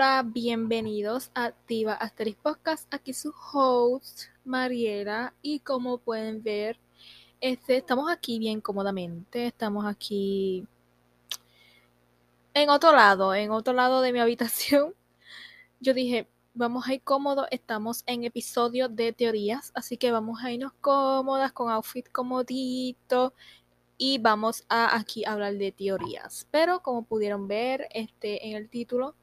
Hola, bienvenidos a Diva Asterix Podcast. Aquí su host, Mariela. Y como pueden ver, este, estamos aquí bien cómodamente. Estamos aquí en otro lado, en otro lado de mi habitación. Yo dije, vamos a ir cómodos. Estamos en episodio de teorías, así que vamos a irnos cómodas con outfit comodito y vamos a aquí hablar de teorías. Pero como pudieron ver este, en el título,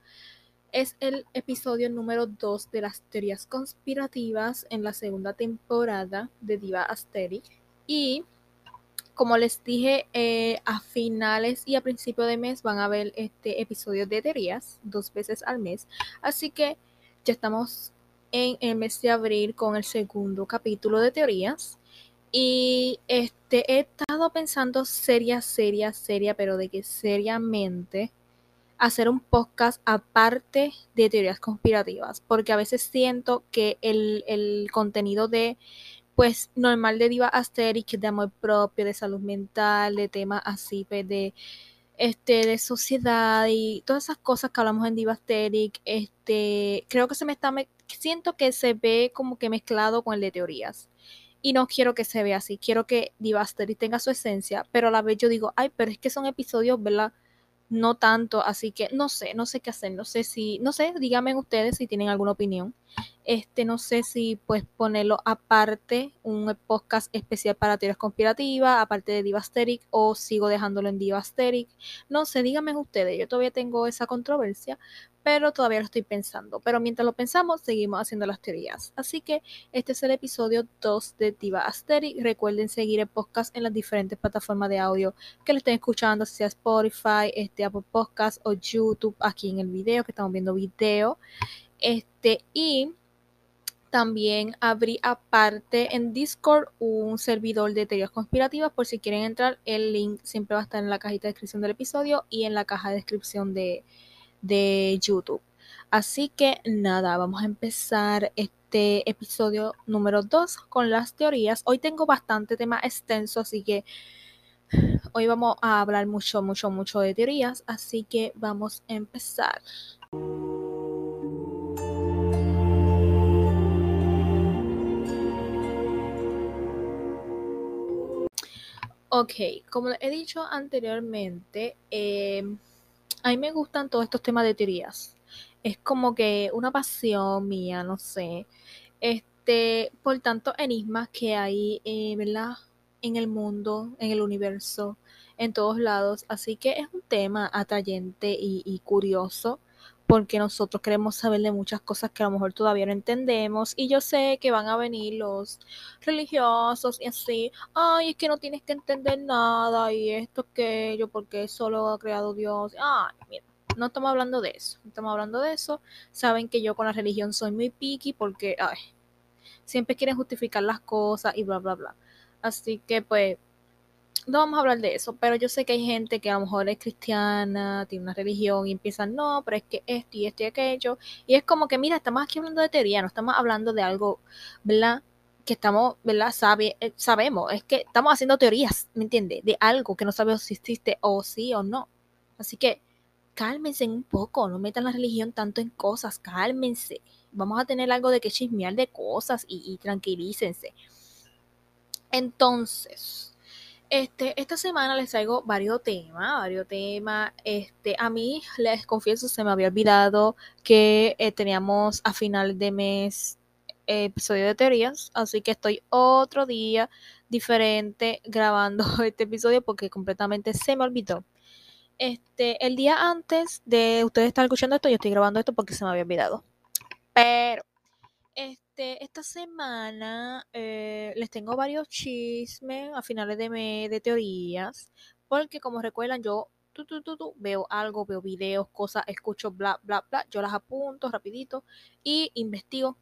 es el episodio número 2 de las teorías conspirativas en la segunda temporada de Diva Asterix. Y como les dije, eh, a finales y a principio de mes van a ver este episodio de teorías dos veces al mes. Así que ya estamos en el mes de abril con el segundo capítulo de teorías. Y este he estado pensando seria, seria, seria, pero de que seriamente hacer un podcast aparte de teorías conspirativas, porque a veces siento que el, contenido de, pues, normal de Diva Asterix, de amor propio, de salud mental, de temas así, pues, de, este, de sociedad y todas esas cosas que hablamos en Diva Asterix, este, creo que se me está, siento que se ve como que mezclado con el de teorías. Y no quiero que se vea así, quiero que Diva Asterix tenga su esencia, pero a la vez yo digo, ay, pero es que son episodios, ¿verdad? No tanto, así que no sé, no sé qué hacer, no sé si, no sé, díganme ustedes si tienen alguna opinión. Este, no sé si pues ponerlo aparte, un podcast especial para teorías conspirativas, aparte de Divasteric, o sigo dejándolo en Divasteric. No sé, díganme ustedes, yo todavía tengo esa controversia, pero todavía lo estoy pensando. Pero mientras lo pensamos, seguimos haciendo las teorías. Así que este es el episodio 2 de Diva Asterix. Recuerden seguir el podcast en las diferentes plataformas de audio que le estén escuchando, sea Spotify, este, Apple Podcast o YouTube, aquí en el video, que estamos viendo video. Este, y también abrí aparte en Discord un servidor de teorías conspirativas. Por si quieren entrar, el link siempre va a estar en la cajita de descripción del episodio y en la caja de descripción de de YouTube. Así que nada, vamos a empezar este episodio número 2 con las teorías. Hoy tengo bastante tema extenso, así que hoy vamos a hablar mucho, mucho, mucho de teorías. Así que vamos a empezar. Ok, como he dicho anteriormente, eh, a mí me gustan todos estos temas de teorías. Es como que una pasión mía, no sé. Este, por tanto enigmas que hay, eh, ¿verdad? En el mundo, en el universo, en todos lados. Así que es un tema atrayente y curioso porque nosotros queremos saber de muchas cosas que a lo mejor todavía no entendemos y yo sé que van a venir los religiosos y así, ay, es que no tienes que entender nada y esto que yo porque solo ha creado Dios, ay, mira, no estamos hablando de eso, no estamos hablando de eso, saben que yo con la religión soy muy picky porque, ay, siempre quieren justificar las cosas y bla, bla, bla. Así que pues no vamos a hablar de eso, pero yo sé que hay gente que a lo mejor es cristiana, tiene una religión y empiezan, no, pero es que esto y esto y aquello. Y es como que, mira, estamos aquí hablando de teoría, no estamos hablando de algo, ¿verdad? Que estamos, ¿verdad? Sabe, eh, sabemos, es que estamos haciendo teorías, ¿me entiendes? De algo que no sabemos si existe o sí o no. Así que cálmense un poco, no metan la religión tanto en cosas, cálmense. Vamos a tener algo de que chismear de cosas y, y tranquilícense. Entonces, este, esta semana les traigo varios temas, varios temas. Este, a mí les confieso, se me había olvidado que eh, teníamos a final de mes episodio de teorías, así que estoy otro día diferente grabando este episodio porque completamente se me olvidó. Este, el día antes de ustedes estar escuchando esto, yo estoy grabando esto porque se me había olvidado. Pero, este, este, esta semana eh, les tengo varios chismes a finales de mes de teorías, porque como recuerdan, yo veo algo, veo videos, cosas, escucho bla, bla, bla, yo las apunto rapidito y investigo.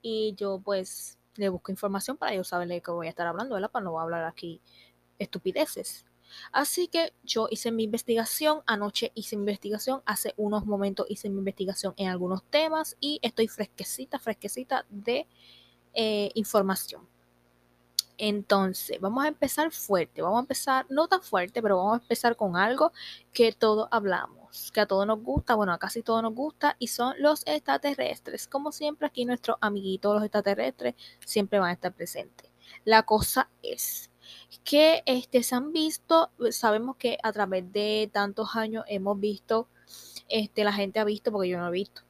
Y yo pues le busco información para yo saber de qué voy a estar hablando, ¿verdad? Para no hablar aquí estupideces. Así que yo hice mi investigación, anoche hice mi investigación, hace unos momentos hice mi investigación en algunos temas y estoy fresquecita, fresquecita de eh, información. Entonces, vamos a empezar fuerte, vamos a empezar, no tan fuerte, pero vamos a empezar con algo que todos hablamos. que a todos nos gusta, bueno, a casi todos nos gusta, y son los extraterrestres. Como siempre, aquí nuestros amiguitos, los extraterrestres, siempre van a estar presentes. La cosa es que este, se han visto, sabemos que a través de tantos años hemos visto, este, la gente ha visto, porque yo no he visto,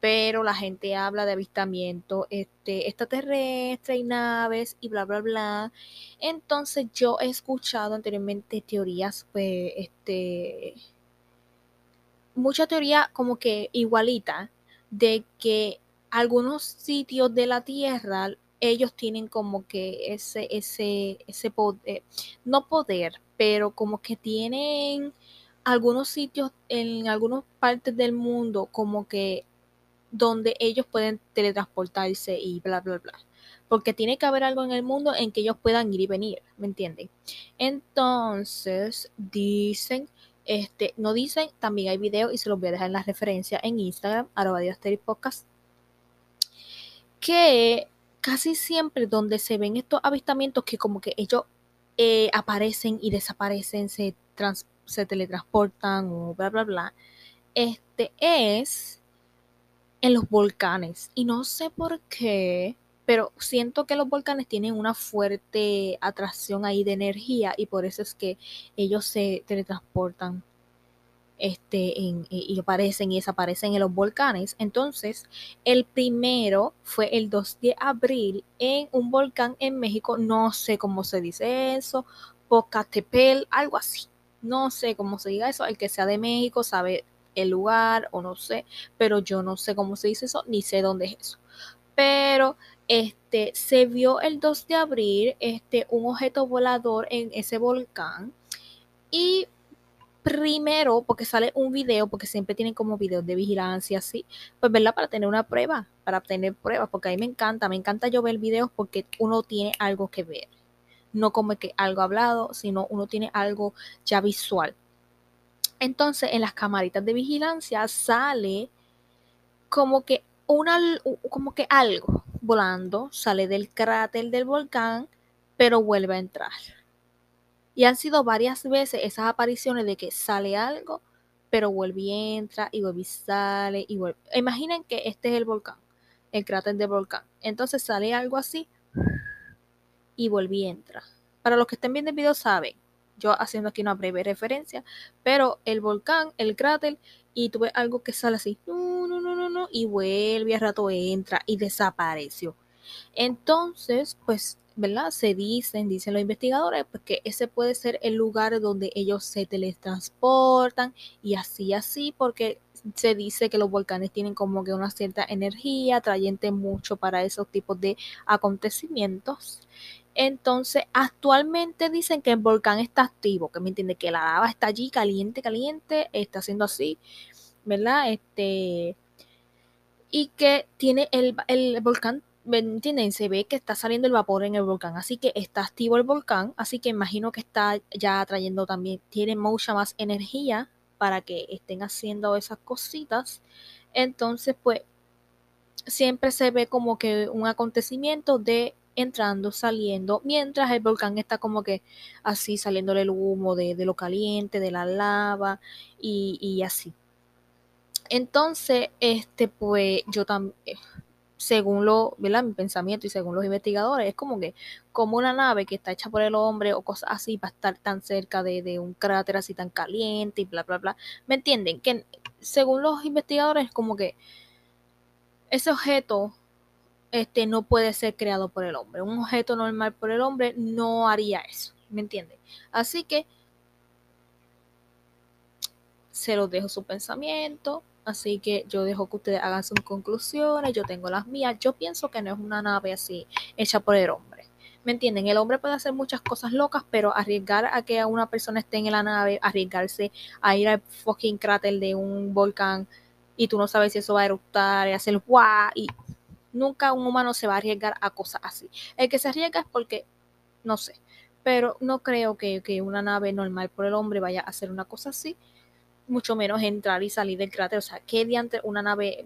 pero la gente habla de avistamiento este, extraterrestre y naves y bla, bla, bla. Entonces yo he escuchado anteriormente teorías, pues, este, mucha teoría como que igualita de que algunos sitios de la Tierra ellos tienen como que ese, ese, ese poder, no poder, pero como que tienen algunos sitios en algunas partes del mundo como que donde ellos pueden teletransportarse y bla, bla, bla. Porque tiene que haber algo en el mundo en que ellos puedan ir y venir, ¿me entienden? Entonces, dicen, este, no dicen, también hay videos y se los voy a dejar en la referencia en Instagram, arroba podcast, que casi siempre donde se ven estos avistamientos que como que ellos eh, aparecen y desaparecen, se, se teletransportan o bla, bla, bla, este es en los volcanes. Y no sé por qué, pero siento que los volcanes tienen una fuerte atracción ahí de energía y por eso es que ellos se teletransportan este, y aparecen y desaparecen en los volcanes. Entonces, el primero fue el 2 de abril en un volcán en México, no sé cómo se dice eso, Pocatepel, algo así. No sé cómo se diga eso, el que sea de México sabe el lugar o no sé, pero yo no sé cómo se dice eso, ni sé dónde es eso. Pero este se vio el 2 de abril este un objeto volador en ese volcán y primero porque sale un video porque siempre tienen como videos de vigilancia así pues verla para tener una prueba para obtener pruebas porque a mí me encanta me encanta yo ver videos porque uno tiene algo que ver. No como que algo hablado sino uno tiene algo ya visual. Entonces, en las camaritas de vigilancia sale como que una como que algo volando, sale del cráter del volcán, pero vuelve a entrar. Y han sido varias veces esas apariciones de que sale algo, pero vuelve y entra, y vuelve y sale, y vuelve. Imaginen que este es el volcán, el cráter del volcán. Entonces sale algo así, y vuelve y entra. Para los que estén viendo el video saben yo haciendo aquí una breve referencia, pero el volcán, el cráter, y tuve algo que sale así, no, no, no, no, no, y vuelve a rato entra y desapareció. Entonces, pues, ¿verdad? Se dicen, dicen los investigadores, pues que ese puede ser el lugar donde ellos se teletransportan y así, así, porque se dice que los volcanes tienen como que una cierta energía atrayente mucho para esos tipos de acontecimientos. Entonces, actualmente dicen que el volcán está activo, que me entiende que la lava está allí caliente, caliente, está haciendo así, ¿verdad? Este y que tiene el, el volcán, ¿me entienden? Se ve que está saliendo el vapor en el volcán, así que está activo el volcán, así que imagino que está ya trayendo también, tiene mucha más energía para que estén haciendo esas cositas. Entonces, pues, siempre se ve como que un acontecimiento de entrando, saliendo, mientras el volcán está como que así saliéndole el humo de, lo caliente, de la lava y, así. Entonces, este, pues yo también, eh, según lo, ¿verdad? Mi pensamiento y según los investigadores, es como que, como una nave que está hecha por el hombre o cosas así, va a estar tan cerca de, de un cráter así tan caliente y bla, bla, bla. ¿Me entienden? Que según los investigadores, es como que ese objeto este, no puede ser creado por el hombre. Un objeto normal por el hombre no haría eso, ¿me entienden? Así que se los dejo su pensamiento, así que yo dejo que ustedes hagan sus conclusiones, yo tengo las mías, yo pienso que no es una nave así hecha por el hombre. ¿Me entienden? El hombre puede hacer muchas cosas locas, pero arriesgar a que una persona esté en la nave, arriesgarse a ir al fucking cráter de un volcán y tú no sabes si eso va a eruptar y hacer guau y Nunca un humano se va a arriesgar a cosas así. El que se arriesga es porque, no sé, pero no creo que, una nave normal por el hombre vaya a hacer una cosa así, mucho menos entrar y salir del cráter. O sea, ¿qué diante una nave?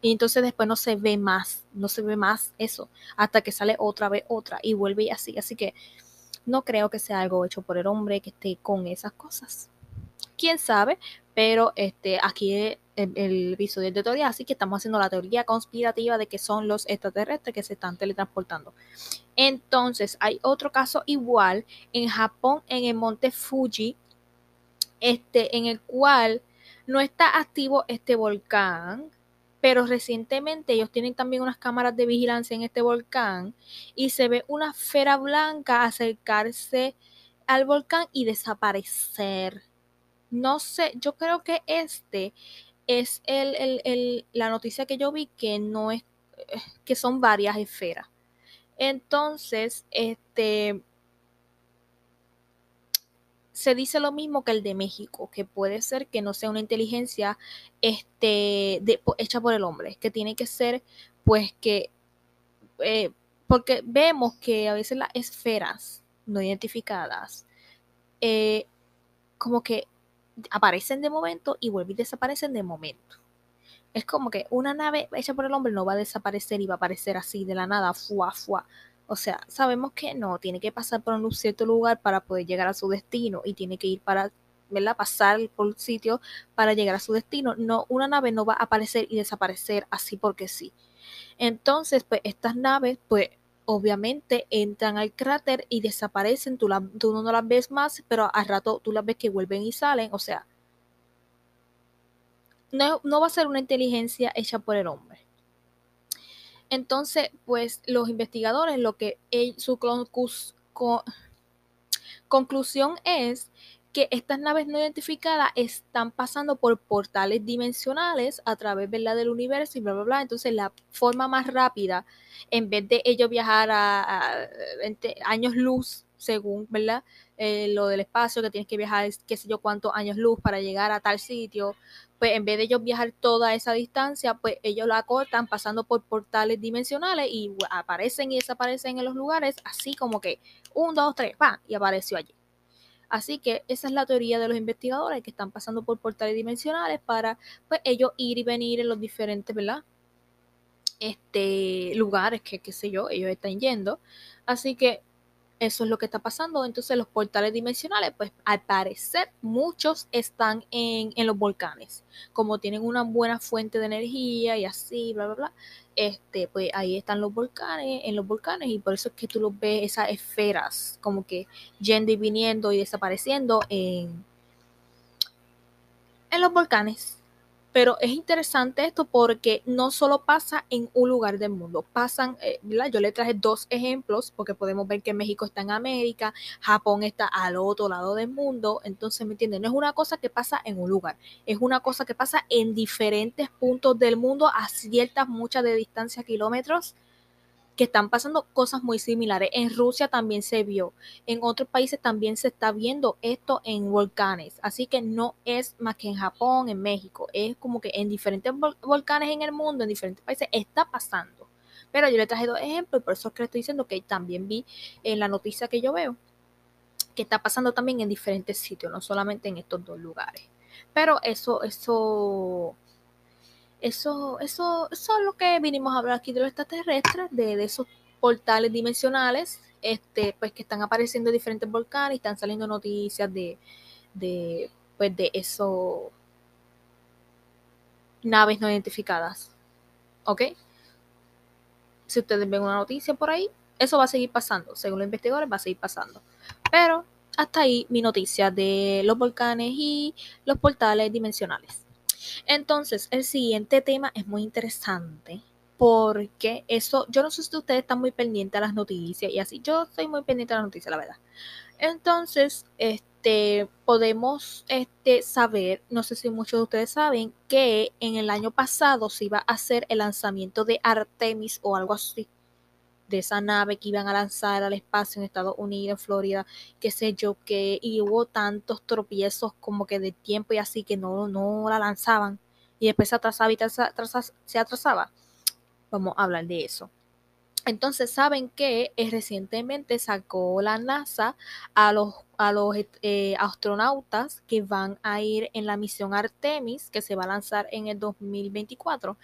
Y entonces después no se ve más, no se ve más eso, hasta que sale otra vez otra y vuelve y así. Así que no creo que sea algo hecho por el hombre que esté con esas cosas. Quién sabe, pero este, aquí es el, episodio de teoría, así que estamos haciendo la teoría conspirativa de que son los extraterrestres que se están teletransportando. Entonces, hay otro caso igual en Japón, en el monte Fuji, este, en el cual no está activo este volcán, pero recientemente ellos tienen también unas cámaras de vigilancia en este volcán y se ve una esfera blanca acercarse al volcán y desaparecer. No sé, yo creo que este es el, la noticia que yo vi que no es, que son varias esferas. Entonces, este, se dice lo mismo que el de México, que puede ser que no sea una inteligencia este, hecha por el hombre, que tiene que ser, pues que, eh, porque vemos que a veces las esferas no identificadas, eh, como que aparecen de momento y vuelven y desaparecen de momento. Es como que una nave hecha por el hombre no va a desaparecer y va a aparecer así de la nada, fuá, fuá. O sea, sabemos que no, tiene que pasar por un cierto lugar para poder llegar a su destino y tiene que ir para, ¿verdad? Pasar por sitio para llegar a su destino. No, una nave no va a aparecer y desaparecer así porque sí. Entonces, pues estas naves, pues obviamente entran al cráter y desaparecen, tú, tú no las ves más, pero al rato tú las ves que vuelven y salen, o sea, no, no va a ser una inteligencia hecha por el hombre. Entonces, pues los investigadores, lo que su conclusión es que estas naves no identificadas están pasando por portales dimensionales a través del universo y bla, bla, bla. Entonces, la forma más rápida, en vez de ellos viajar a, años luz, según, ¿verdad? Eh, lo del espacio, que tienes que viajar, qué sé yo, cuántos años luz para llegar a tal sitio, pues en vez de ellos viajar toda esa distancia, pues ellos la cortan pasando por portales dimensionales y aparecen y desaparecen en los lugares, así como que un, dos, tres, ¡pam! y apareció allí. Así que esa es la teoría de los investigadores que están pasando por portales dimensionales para pues ellos ir y venir en los diferentes, ¿verdad? Este lugares que qué sé yo, ellos están yendo. Así que eso es lo que está pasando. Entonces los portales dimensionales, pues al parecer muchos están en, los volcanes. Como tienen una buena fuente de energía y así, bla, bla, bla. Este, pues ahí están los volcanes, en los volcanes, y por eso es que tú los ves esas esferas, como que yendo y viniendo y desapareciendo en, en los volcanes. Pero es interesante esto porque no solo pasa en un lugar del mundo, pasan, eh, yo le traje dos ejemplos porque podemos ver que México está en América, Japón está al otro lado del mundo, entonces, ¿me entienden? No es una cosa que pasa en un lugar, es una cosa que pasa en diferentes puntos del mundo a ciertas muchas de distancia kilómetros que están pasando cosas muy similares. En Rusia también se vio, en otros países también se está viendo esto en volcanes, así que no es más que en Japón, en México, es como que en diferentes volcanes en el mundo, en diferentes países, está pasando. Pero yo le traje dos ejemplos por eso es que le estoy diciendo que también vi en la noticia que yo veo que está pasando también en diferentes sitios, no solamente en estos dos lugares. Pero eso, eso eso, eso, eso es lo que vinimos a hablar aquí de los extraterrestres, de, esos portales dimensionales, este, pues que están apareciendo diferentes volcanes, están saliendo noticias de, de, pues de esos naves no identificadas. ¿Ok? Si ustedes ven una noticia por ahí, eso va a seguir pasando. Según los investigadores, va a seguir pasando. Pero hasta ahí mi noticia de los volcanes y los portales dimensionales. Entonces, el siguiente tema es muy interesante porque eso, yo no sé si ustedes están muy pendientes a las noticias y así, yo estoy muy pendiente a las noticias, la verdad. Entonces, este, podemos este, saber, no sé si muchos de ustedes saben, que en el año pasado se iba a hacer el lanzamiento de Artemis o algo así de esa nave que iban a lanzar al espacio en Estados Unidos, en Florida, qué sé yo, que y hubo tantos tropiezos como que de tiempo y así que no, no la lanzaban y después se atrasaba y se atrasaba. Vamos a hablar de eso. Entonces saben que eh, recientemente sacó la NASA a los, a los eh, astronautas que van a ir en la misión Artemis que se va a lanzar en el 2024.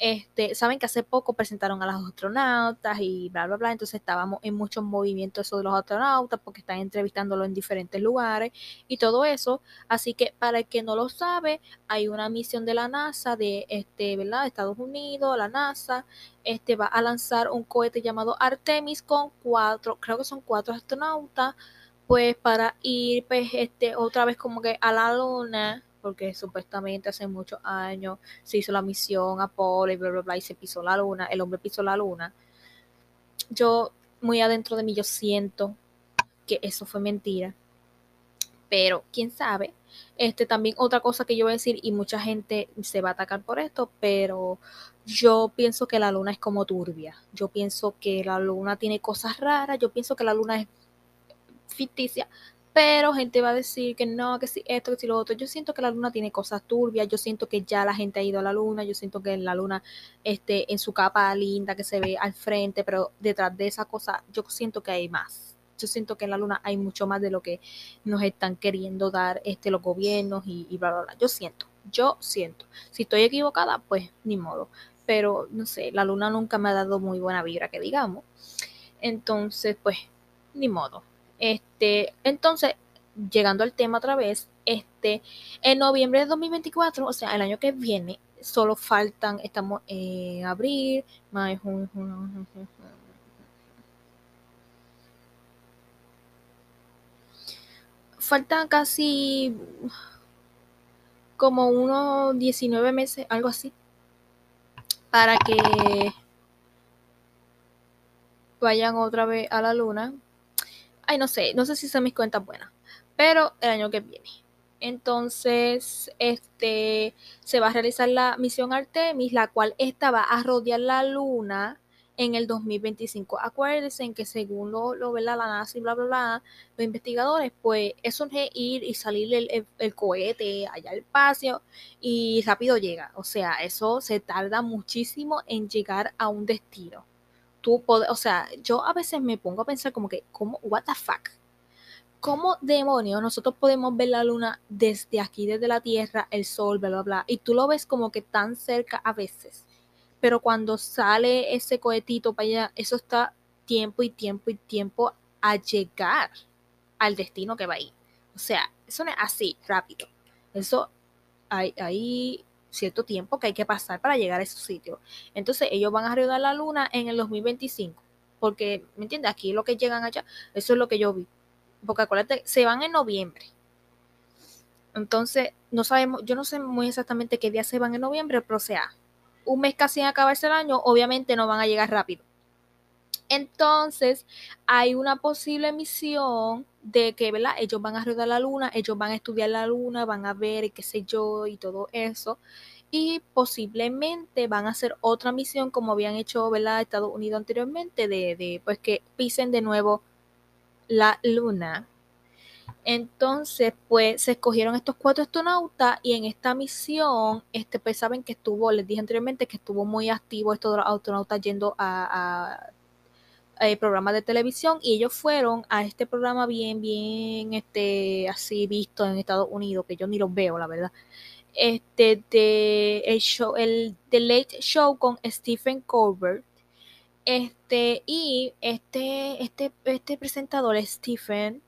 Este, saben que hace poco presentaron a los astronautas y bla, bla, bla, entonces estábamos en muchos movimientos eso de los astronautas porque están entrevistándolo en diferentes lugares y todo eso, así que para el que no lo sabe, hay una misión de la NASA de este, ¿verdad? Estados Unidos, la NASA, este va a lanzar un cohete llamado Artemis con cuatro, creo que son cuatro astronautas, pues para ir pues este otra vez como que a la luna porque supuestamente hace muchos años se hizo la misión Apolo y bla, bla, bla, y se pisó la luna, el hombre pisó la luna. Yo, muy adentro de mí, yo siento que eso fue mentira. Pero, quién sabe. Este también otra cosa que yo voy a decir, y mucha gente se va a atacar por esto, pero yo pienso que la luna es como turbia. Yo pienso que la luna tiene cosas raras. Yo pienso que la luna es ficticia pero gente va a decir que no, que si esto, que si lo otro. Yo siento que la luna tiene cosas turbias, yo siento que ya la gente ha ido a la luna, yo siento que la luna este, en su capa linda que se ve al frente, pero detrás de esa cosa yo siento que hay más. Yo siento que en la luna hay mucho más de lo que nos están queriendo dar este, los gobiernos y, y bla, bla, bla. Yo siento, yo siento. Si estoy equivocada, pues ni modo. Pero no sé, la luna nunca me ha dado muy buena vibra, que digamos. Entonces, pues, ni modo. Este, entonces, llegando al tema otra vez, este, en noviembre de 2024, o sea, el año que viene, solo faltan, estamos en abril, mayo, junio, faltan casi como unos 19 meses, algo así, para que vayan otra vez a la luna, ay, no sé, no sé si son mis cuentas buenas, pero el año que viene. Entonces, este, se va a realizar la misión Artemis, la cual esta va a rodear la luna en el 2025. Acuérdense en que según lo, lo ve la NASA y bla, bla, bla, los investigadores, pues eso es ir y salir el, el cohete allá al espacio y rápido llega. O sea, eso se tarda muchísimo en llegar a un destino o sea, yo a veces me pongo a pensar como que, ¿cómo, what the fuck? ¿Cómo demonios nosotros podemos ver la luna desde aquí, desde la Tierra, el Sol, bla, bla, bla? Y tú lo ves como que tan cerca a veces. Pero cuando sale ese cohetito para allá, eso está tiempo y tiempo y tiempo a llegar al destino que va ahí. O sea, eso no es así, rápido. Eso, hay, hay cierto tiempo que hay que pasar para llegar a esos sitios. Entonces ellos van a rodar la luna en el 2025. Porque, ¿me entiendes? Aquí lo que llegan allá, eso es lo que yo vi. Porque acuérdate, se van en noviembre. Entonces, no sabemos, yo no sé muy exactamente qué día se van en noviembre, pero sea, un mes casi en acabarse el año, obviamente no van a llegar rápido. Entonces, hay una posible misión de que, ¿verdad? Ellos van a rodar la luna, ellos van a estudiar la luna, van a ver qué sé yo y todo eso. Y posiblemente van a hacer otra misión como habían hecho, ¿verdad? Estados Unidos anteriormente, de, de pues que pisen de nuevo la luna. Entonces, pues se escogieron estos cuatro astronautas y en esta misión, este, pues saben que estuvo, les dije anteriormente que estuvo muy activo estos astronautas yendo a eh, programas de televisión y ellos fueron a este programa bien, bien, este, así visto en Estados Unidos, que yo ni los veo, la verdad. Este, de el show, el The Late Show con Stephen Colbert. Este, y este, este, este presentador, Stephen,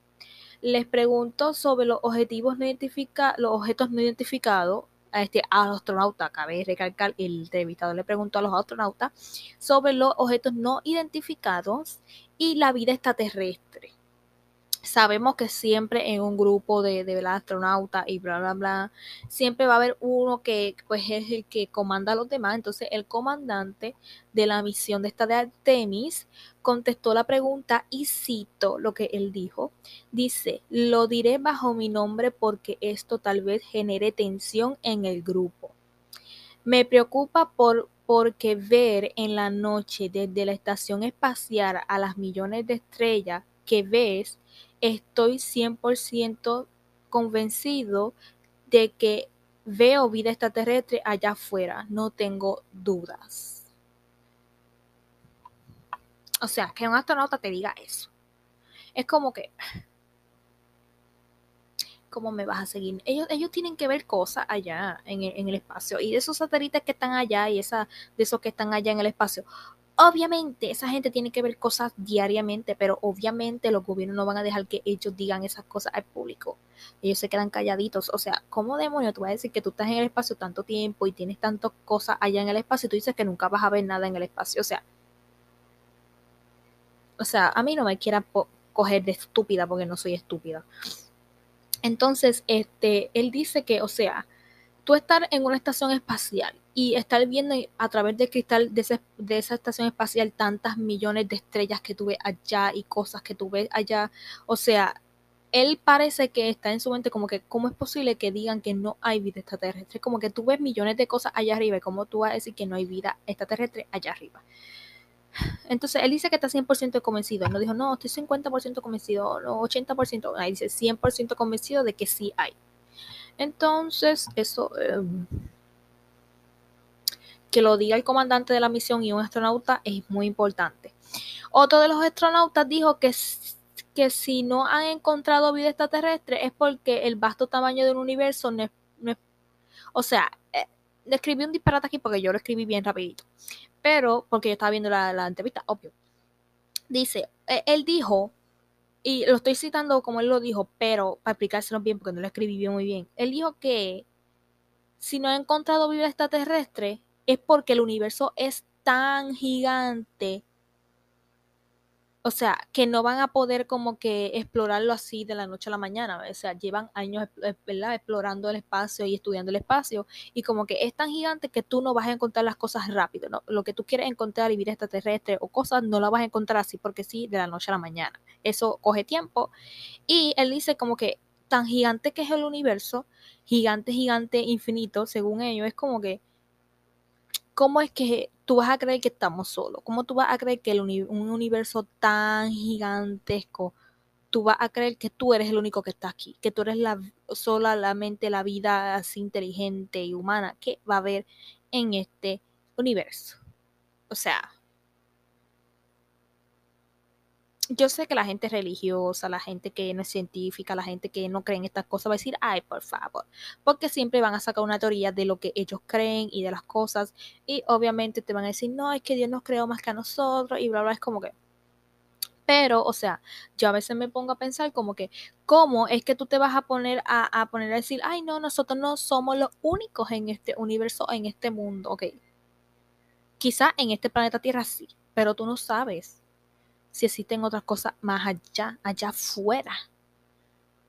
les preguntó sobre los objetivos no identificados, los objetos no identificados a este astronauta, cabe recalcar, el entrevistador le preguntó a los astronautas sobre los objetos no identificados y la vida extraterrestre sabemos que siempre en un grupo de, de astronautas y bla, bla, bla, siempre va a haber uno que pues es el que comanda a los demás. Entonces el comandante de la misión de esta de Artemis contestó la pregunta y cito lo que él dijo. Dice, lo diré bajo mi nombre porque esto tal vez genere tensión en el grupo. Me preocupa por porque ver en la noche desde la estación espacial a las millones de estrellas que ves estoy 100% convencido de que veo vida extraterrestre allá afuera, no tengo dudas. O sea, que un astronauta te diga eso. Es como que ¿cómo me vas a seguir? Ellos, ellos tienen que ver cosas allá en el, espacio. Y de esos satélites que están allá y esa, de esos que están allá en el espacio, Obviamente, esa gente tiene que ver cosas diariamente, pero obviamente los gobiernos no van a dejar que ellos digan esas cosas al público. Ellos se quedan calladitos. O sea, ¿cómo demonios tú vas a decir que tú estás en el espacio tanto tiempo y tienes tantas cosas allá en el espacio y tú dices que nunca vas a ver nada en el espacio? O sea, o sea, a mí no me quieran coger de estúpida porque no soy estúpida. Entonces, este, él dice que, o sea, tú estar en una estación espacial y estar viendo a través del cristal de, esa estación espacial tantas millones de estrellas que tú ves allá y cosas que tú ves allá, o sea, él parece que está en su mente como que, ¿cómo es posible que digan que no hay vida extraterrestre? Como que tú ves millones de cosas allá arriba y cómo tú vas a decir que no hay vida extraterrestre allá arriba. Entonces, él dice que está 100% convencido. Él no dijo, no, estoy 50% convencido, no, 80%. Él dice 100% convencido de que sí hay. Entonces, eso... Em, que lo diga el comandante de la misión y un astronauta es muy importante. Otro de los astronautas dijo que, que si no han encontrado vida extraterrestre es porque el vasto tamaño del universo no es... o sea, eh, escribí un disparate aquí porque yo lo escribí bien rapidito. Pero, porque yo estaba viendo la, la entrevista, obvio. Dice, e, él dijo, y lo estoy citando como él lo dijo, pero para explicárselo bien, porque no lo escribí bien muy bien. Él dijo que si no ha encontrado vida extraterrestre, es porque el universo es tan gigante. O sea, que no van a poder como que explorarlo así de la noche a la mañana. O sea, llevan años explorando el espacio y estudiando el espacio. Y como que es tan gigante que tú no vas a encontrar las cosas rápido. ¿no? Lo que tú quieres encontrar, vivir extraterrestre o cosas, no las vas a encontrar así porque sí, de la noche a la mañana. Eso coge tiempo. Y él dice como que tan gigante que es el universo, gigante, gigante, infinito, según ellos, es como que ¿cómo es que tú vas a creer que estamos solos? ¿Cómo tú vas a creer que un universo tan gigantesco, tú vas a creer que tú eres el único que está aquí? Que tú eres la, solamente la vida así inteligente y humana que va a haber en este universo. O sea, yo sé que la gente religiosa, la gente que no es científica, la gente que no cree en estas cosas va a decir, ay, por favor, porque siempre van a sacar una teoría de lo que ellos creen y de las cosas y obviamente te van a decir, no, es que Dios nos creó más que a nosotros y bla, bla, es como que... Pero, o sea, yo a veces me pongo a pensar como que, ¿cómo es que tú te vas a poner a, a poner a decir, ay, no, nosotros no somos los únicos en este universo, en este mundo, ok? Quizá en este planeta Tierra sí, pero tú no sabes si existen otras cosas más allá, allá afuera.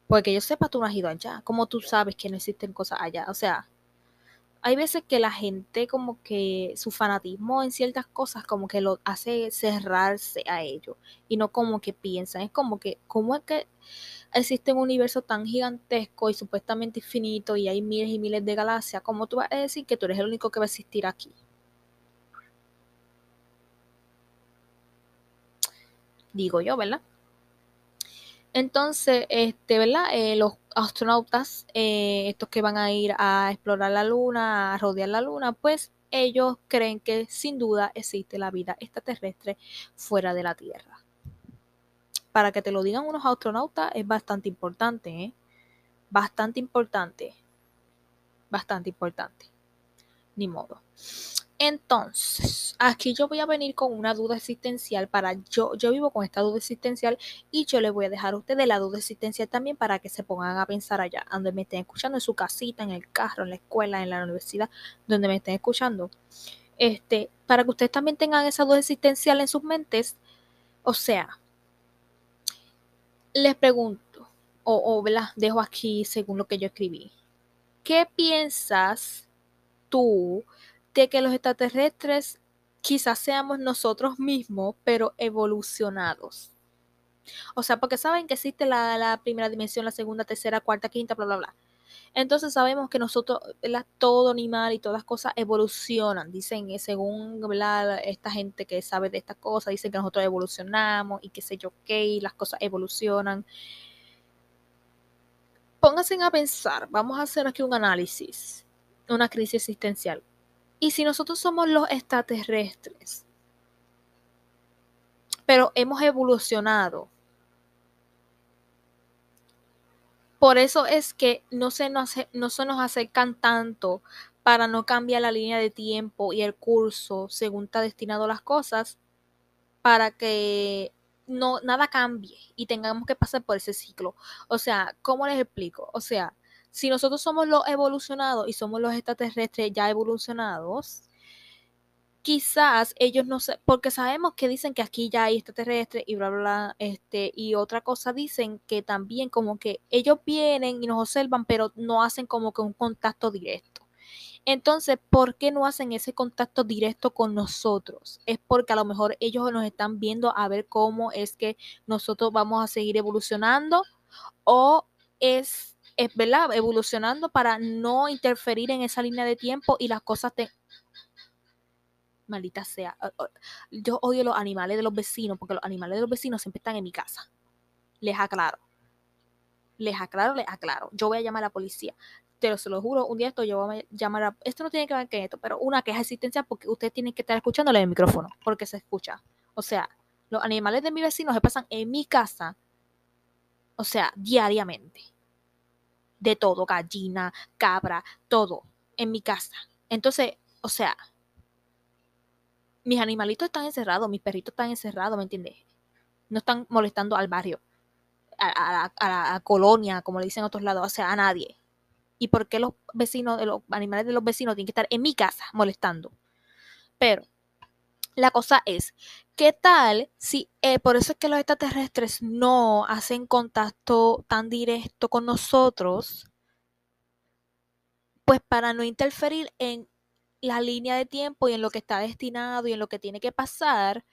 Porque yo sepa, tú no has ido allá. ¿Cómo tú sabes que no existen cosas allá? O sea, hay veces que la gente como que su fanatismo en ciertas cosas como que lo hace cerrarse a ello y no como que piensan. Es como que, ¿cómo es que existe un universo tan gigantesco y supuestamente infinito y hay miles y miles de galaxias? ¿Cómo tú vas a decir que tú eres el único que va a existir aquí? Digo yo, ¿verdad? Entonces, este, ¿verdad? Eh, los astronautas, eh, estos que van a ir a explorar la luna, a rodear la luna, pues ellos creen que sin duda existe la vida extraterrestre fuera de la Tierra. Para que te lo digan unos astronautas es bastante importante, ¿eh? Bastante importante. Bastante importante. Ni modo. Entonces, aquí yo voy a venir con una duda existencial para yo, yo vivo con esta duda existencial y yo le voy a dejar a ustedes la duda existencial también para que se pongan a pensar allá, donde me estén escuchando, en su casita, en el carro, en la escuela, en la universidad, donde me estén escuchando. Este, para que ustedes también tengan esa duda existencial en sus mentes. O sea, les pregunto, o, o las dejo aquí según lo que yo escribí. ¿Qué piensas tú? De que los extraterrestres quizás seamos nosotros mismos, pero evolucionados. O sea, porque saben que existe la, primera dimensión, la segunda, tercera, cuarta, quinta, bla, bla, bla. Entonces sabemos que nosotros, todo animal y todas cosas evolucionan. Dicen, eh, según esta gente que sabe de estas cosas, dicen que nosotros evolucionamos y qué sé yo qué, y las cosas evolucionan. Pónganse a pensar, vamos a hacer aquí un análisis, una crisis existencial. ¿Y si nosotros somos los extraterrestres? Pero hemos evolucionado. por eso es que no se, nos, no acercan tanto para no cambiar la línea de tiempo y el curso según está destinado las cosas, para que no nada cambie y tengamos que pasar por ese ciclo. O sea, ¿cómo les explico? O sea, si nosotros somos los evolucionados y somos los extraterrestres ya evolucionados, quizás ellos no sé, porque sabemos que dicen que aquí ya hay extraterrestres y bla, bla, bla, este, y otra cosa dicen que también como que ellos vienen y nos observan, pero no hacen como que un contacto directo. Entonces, ¿por qué no hacen ese contacto directo con nosotros? Es porque a lo mejor ellos nos están viendo a ver cómo es que nosotros vamos a seguir evolucionando o es, es ¿verdad? Evolucionando para no interferir en esa línea de tiempo y las cosas te... Maldita sea. Yo odio los animales de los vecinos porque los animales de los vecinos siempre están en mi casa. Les aclaro. Les aclaro, les aclaro. Yo voy a llamar a la policía te lo, se lo juro, un día esto yo voy a llamar a, esto no tiene que ver con esto, pero una queja existencial porque ustedes tienen que estar escuchándole el micrófono, porque se escucha. O sea, los animales de mi vecino se pasan en mi casa, o sea, diariamente. De todo, gallina, cabra, todo, en mi casa. Entonces, o sea, mis animalitos están encerrados, mis perritos están encerrados, ¿me entiendes? No están molestando al barrio, a, a la colonia, como le dicen otros lados, o sea, a nadie y por qué los vecinos, los animales de los vecinos tienen que estar en mi casa molestando. Pero la cosa es, ¿qué tal si eh, por eso es que los extraterrestres no hacen contacto tan directo con nosotros? Pues para no interferir en la línea de tiempo y en lo que está destinado y en lo que tiene que pasar,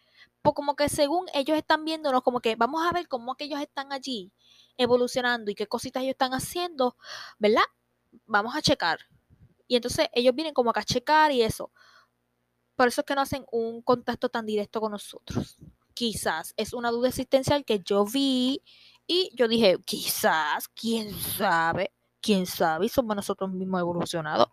pues como que según ellos están viéndonos, como que vamos a ver cómo que ellos están allí evolucionando y qué cositas ellos están haciendo, ¿verdad? vamos a checar. Y entonces ellos vienen como a checar y eso. Por eso es que no hacen un contacto tan directo con nosotros. Quizás es una duda existencial que yo vi y yo dije, quizás, quién sabe, quién sabe, y somos nosotros mismos evolucionados.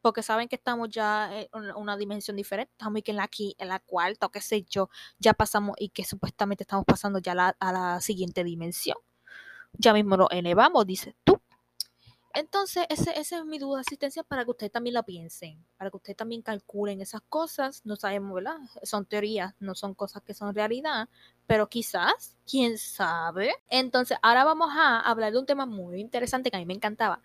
Porque saben que estamos ya en una dimensión diferente, estamos aquí en la, en la cuarta o qué sé yo, ya pasamos y que supuestamente estamos pasando ya a la siguiente dimensión. Ya mismo lo elevamos, dices tú. Entonces, esa es mi duda de asistencia para que ustedes también la piensen, para que ustedes también calculen esas cosas. No sabemos, ¿verdad? Son teorías, no son cosas que son realidad, pero quizás, quién sabe. Entonces, ahora vamos a hablar de un tema muy interesante que a mí me encantaba.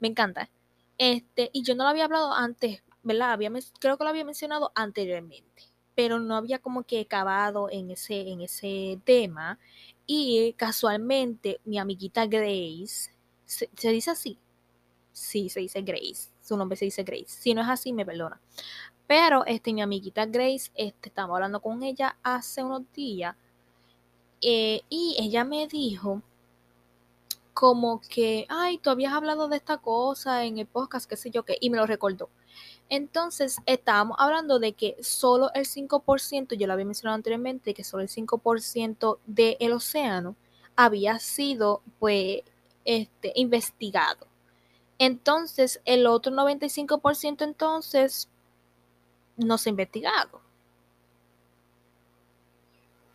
Me encanta. Este, y yo no lo había hablado antes, ¿verdad? Había, creo que lo había mencionado anteriormente, pero no había como que acabado en ese, en ese tema. Y casualmente, mi amiguita Grace ¿Se, dice así? Sí, se dice Grace. Su nombre se dice Grace. Si no es así, me perdona. Pero este, mi amiguita Grace, este, estaba hablando con ella hace unos días. Eh, y ella me dijo como que, ay, tú habías hablado de esta cosa en el podcast, qué sé yo qué, y me lo recordó. Entonces, estábamos hablando de que solo el 5%, yo lo había mencionado anteriormente, que solo el 5% del océano había sido, pues, este, investigado. Entonces, el otro 95% entonces no se ha investigado.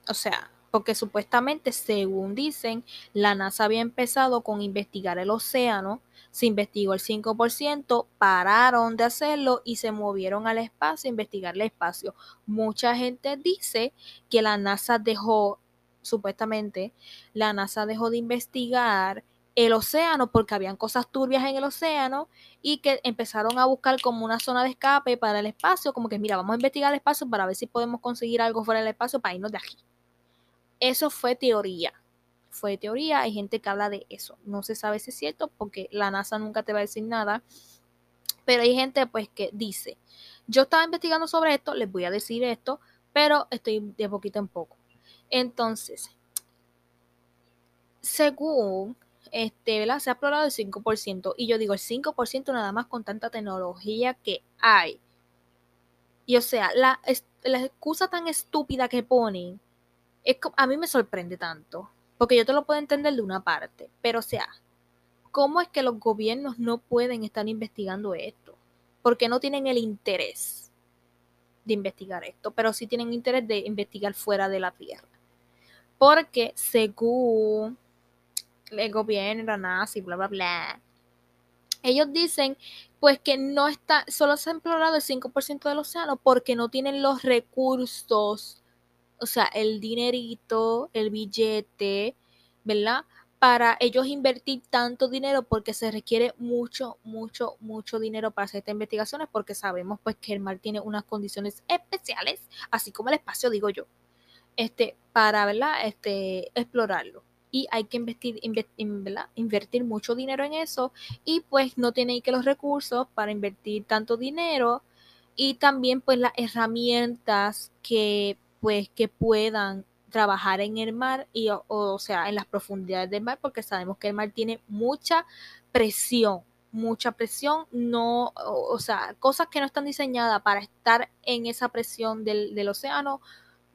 O sea, porque supuestamente, según dicen, la NASA había empezado con investigar el océano, se investigó el 5%, pararon de hacerlo y se movieron al espacio a investigar el espacio. Mucha gente dice que la NASA dejó, supuestamente, la NASA dejó de investigar el océano porque habían cosas turbias en el océano y que empezaron a buscar como una zona de escape para el espacio, como que mira, vamos a investigar el espacio para ver si podemos conseguir algo fuera del espacio para irnos de aquí. Eso fue teoría. Fue teoría, hay gente que habla de eso. No se sabe si es cierto porque la NASA nunca te va a decir nada. Pero hay gente pues que dice, yo estaba investigando sobre esto, les voy a decir esto, pero estoy de poquito en poco. Entonces, según este, Se ha explorado el 5%. Y yo digo, el 5% nada más con tanta tecnología que hay. Y o sea, la, la excusa tan estúpida que ponen, es, a mí me sorprende tanto. Porque yo te lo puedo entender de una parte. Pero o sea, ¿cómo es que los gobiernos no pueden estar investigando esto? Porque no tienen el interés de investigar esto, pero sí tienen interés de investigar fuera de la Tierra. Porque según el gobierno, la nazi, bla, bla, bla. Ellos dicen pues que no está, solo se ha explorado el 5% del océano porque no tienen los recursos, o sea, el dinerito, el billete, ¿verdad? Para ellos invertir tanto dinero porque se requiere mucho, mucho, mucho dinero para hacer estas investigaciones porque sabemos pues que el mar tiene unas condiciones especiales, así como el espacio, digo yo, este, para, ¿verdad? Este, explorarlo y hay que invertir, invertir mucho dinero en eso y pues no tienen que los recursos para invertir tanto dinero y también pues las herramientas que pues que puedan trabajar en el mar y o, sea en las profundidades del mar porque sabemos que el mar tiene mucha presión mucha presión no o, sea cosas que no están diseñadas para estar en esa presión del, del océano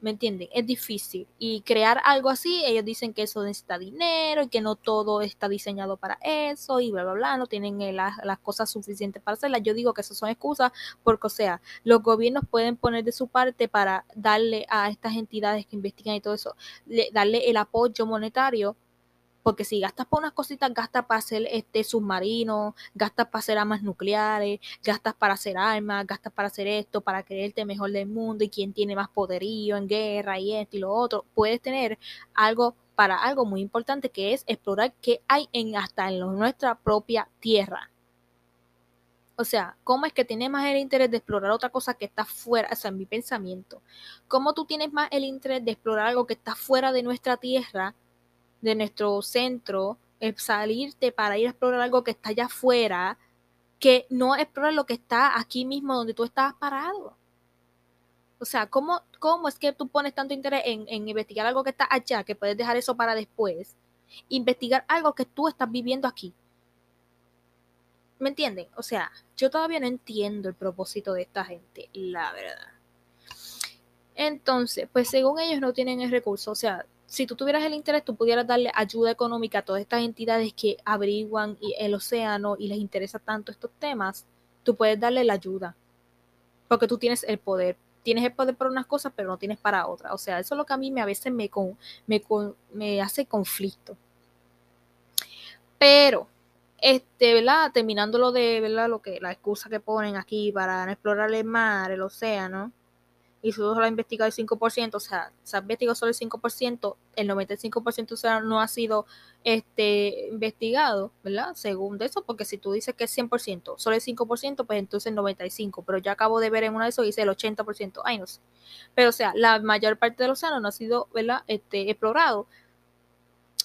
¿Me entienden? Es difícil. Y crear algo así, ellos dicen que eso necesita dinero y que no todo está diseñado para eso y bla, bla, bla, no tienen eh, las, cosas suficientes para hacerlas. Yo digo que eso son excusas porque, o sea, los gobiernos pueden poner de su parte para darle a estas entidades que investigan y todo eso, darle el apoyo monetario porque si gastas para unas cositas, gastas para hacer este submarino, gastas para hacer armas nucleares, gastas para hacer armas, gastas para hacer esto, para creerte mejor del mundo y quién tiene más poderío en guerra y esto y lo otro. Puedes tener algo para algo muy importante que es explorar qué hay en hasta en nuestra propia tierra. O sea, ¿cómo es que tienes más el interés de explorar otra cosa que está fuera? O sea, en mi pensamiento. ¿Cómo tú tienes más el interés de explorar algo que está fuera de nuestra tierra de nuestro centro, es salirte para ir a explorar algo que está allá afuera, que no explorar lo que está aquí mismo donde tú estás parado. O sea, ¿cómo, cómo es que tú pones tanto interés en, en investigar algo que está allá, que puedes dejar eso para después? Investigar algo que tú estás viviendo aquí. ¿Me entienden? O sea, yo todavía no entiendo el propósito de esta gente, la verdad. Entonces, pues según ellos no tienen el recurso, o sea, si tú tuvieras el interés, tú pudieras darle ayuda económica a todas estas entidades que averiguan el océano y les interesa tanto estos temas, tú puedes darle la ayuda. Porque tú tienes el poder. Tienes el poder para unas cosas, pero no tienes para otras. O sea, eso es lo que a mí me, a veces me, me, me hace conflicto. Pero, este, ¿verdad? Terminando lo de, ¿verdad? Lo que, la excusa que ponen aquí para explorar el mar, el océano y solo ha investigado el 5%, o sea, se ha investigado solo el 5%, el 95% o sea, no ha sido este, investigado, ¿verdad? Según eso, porque si tú dices que es 100%, solo el 5%, pues entonces el 95%, pero ya acabo de ver en una de esos dice el 80%, ay no sé. Pero o sea, la mayor parte del océano no ha sido, ¿verdad? Este, explorado.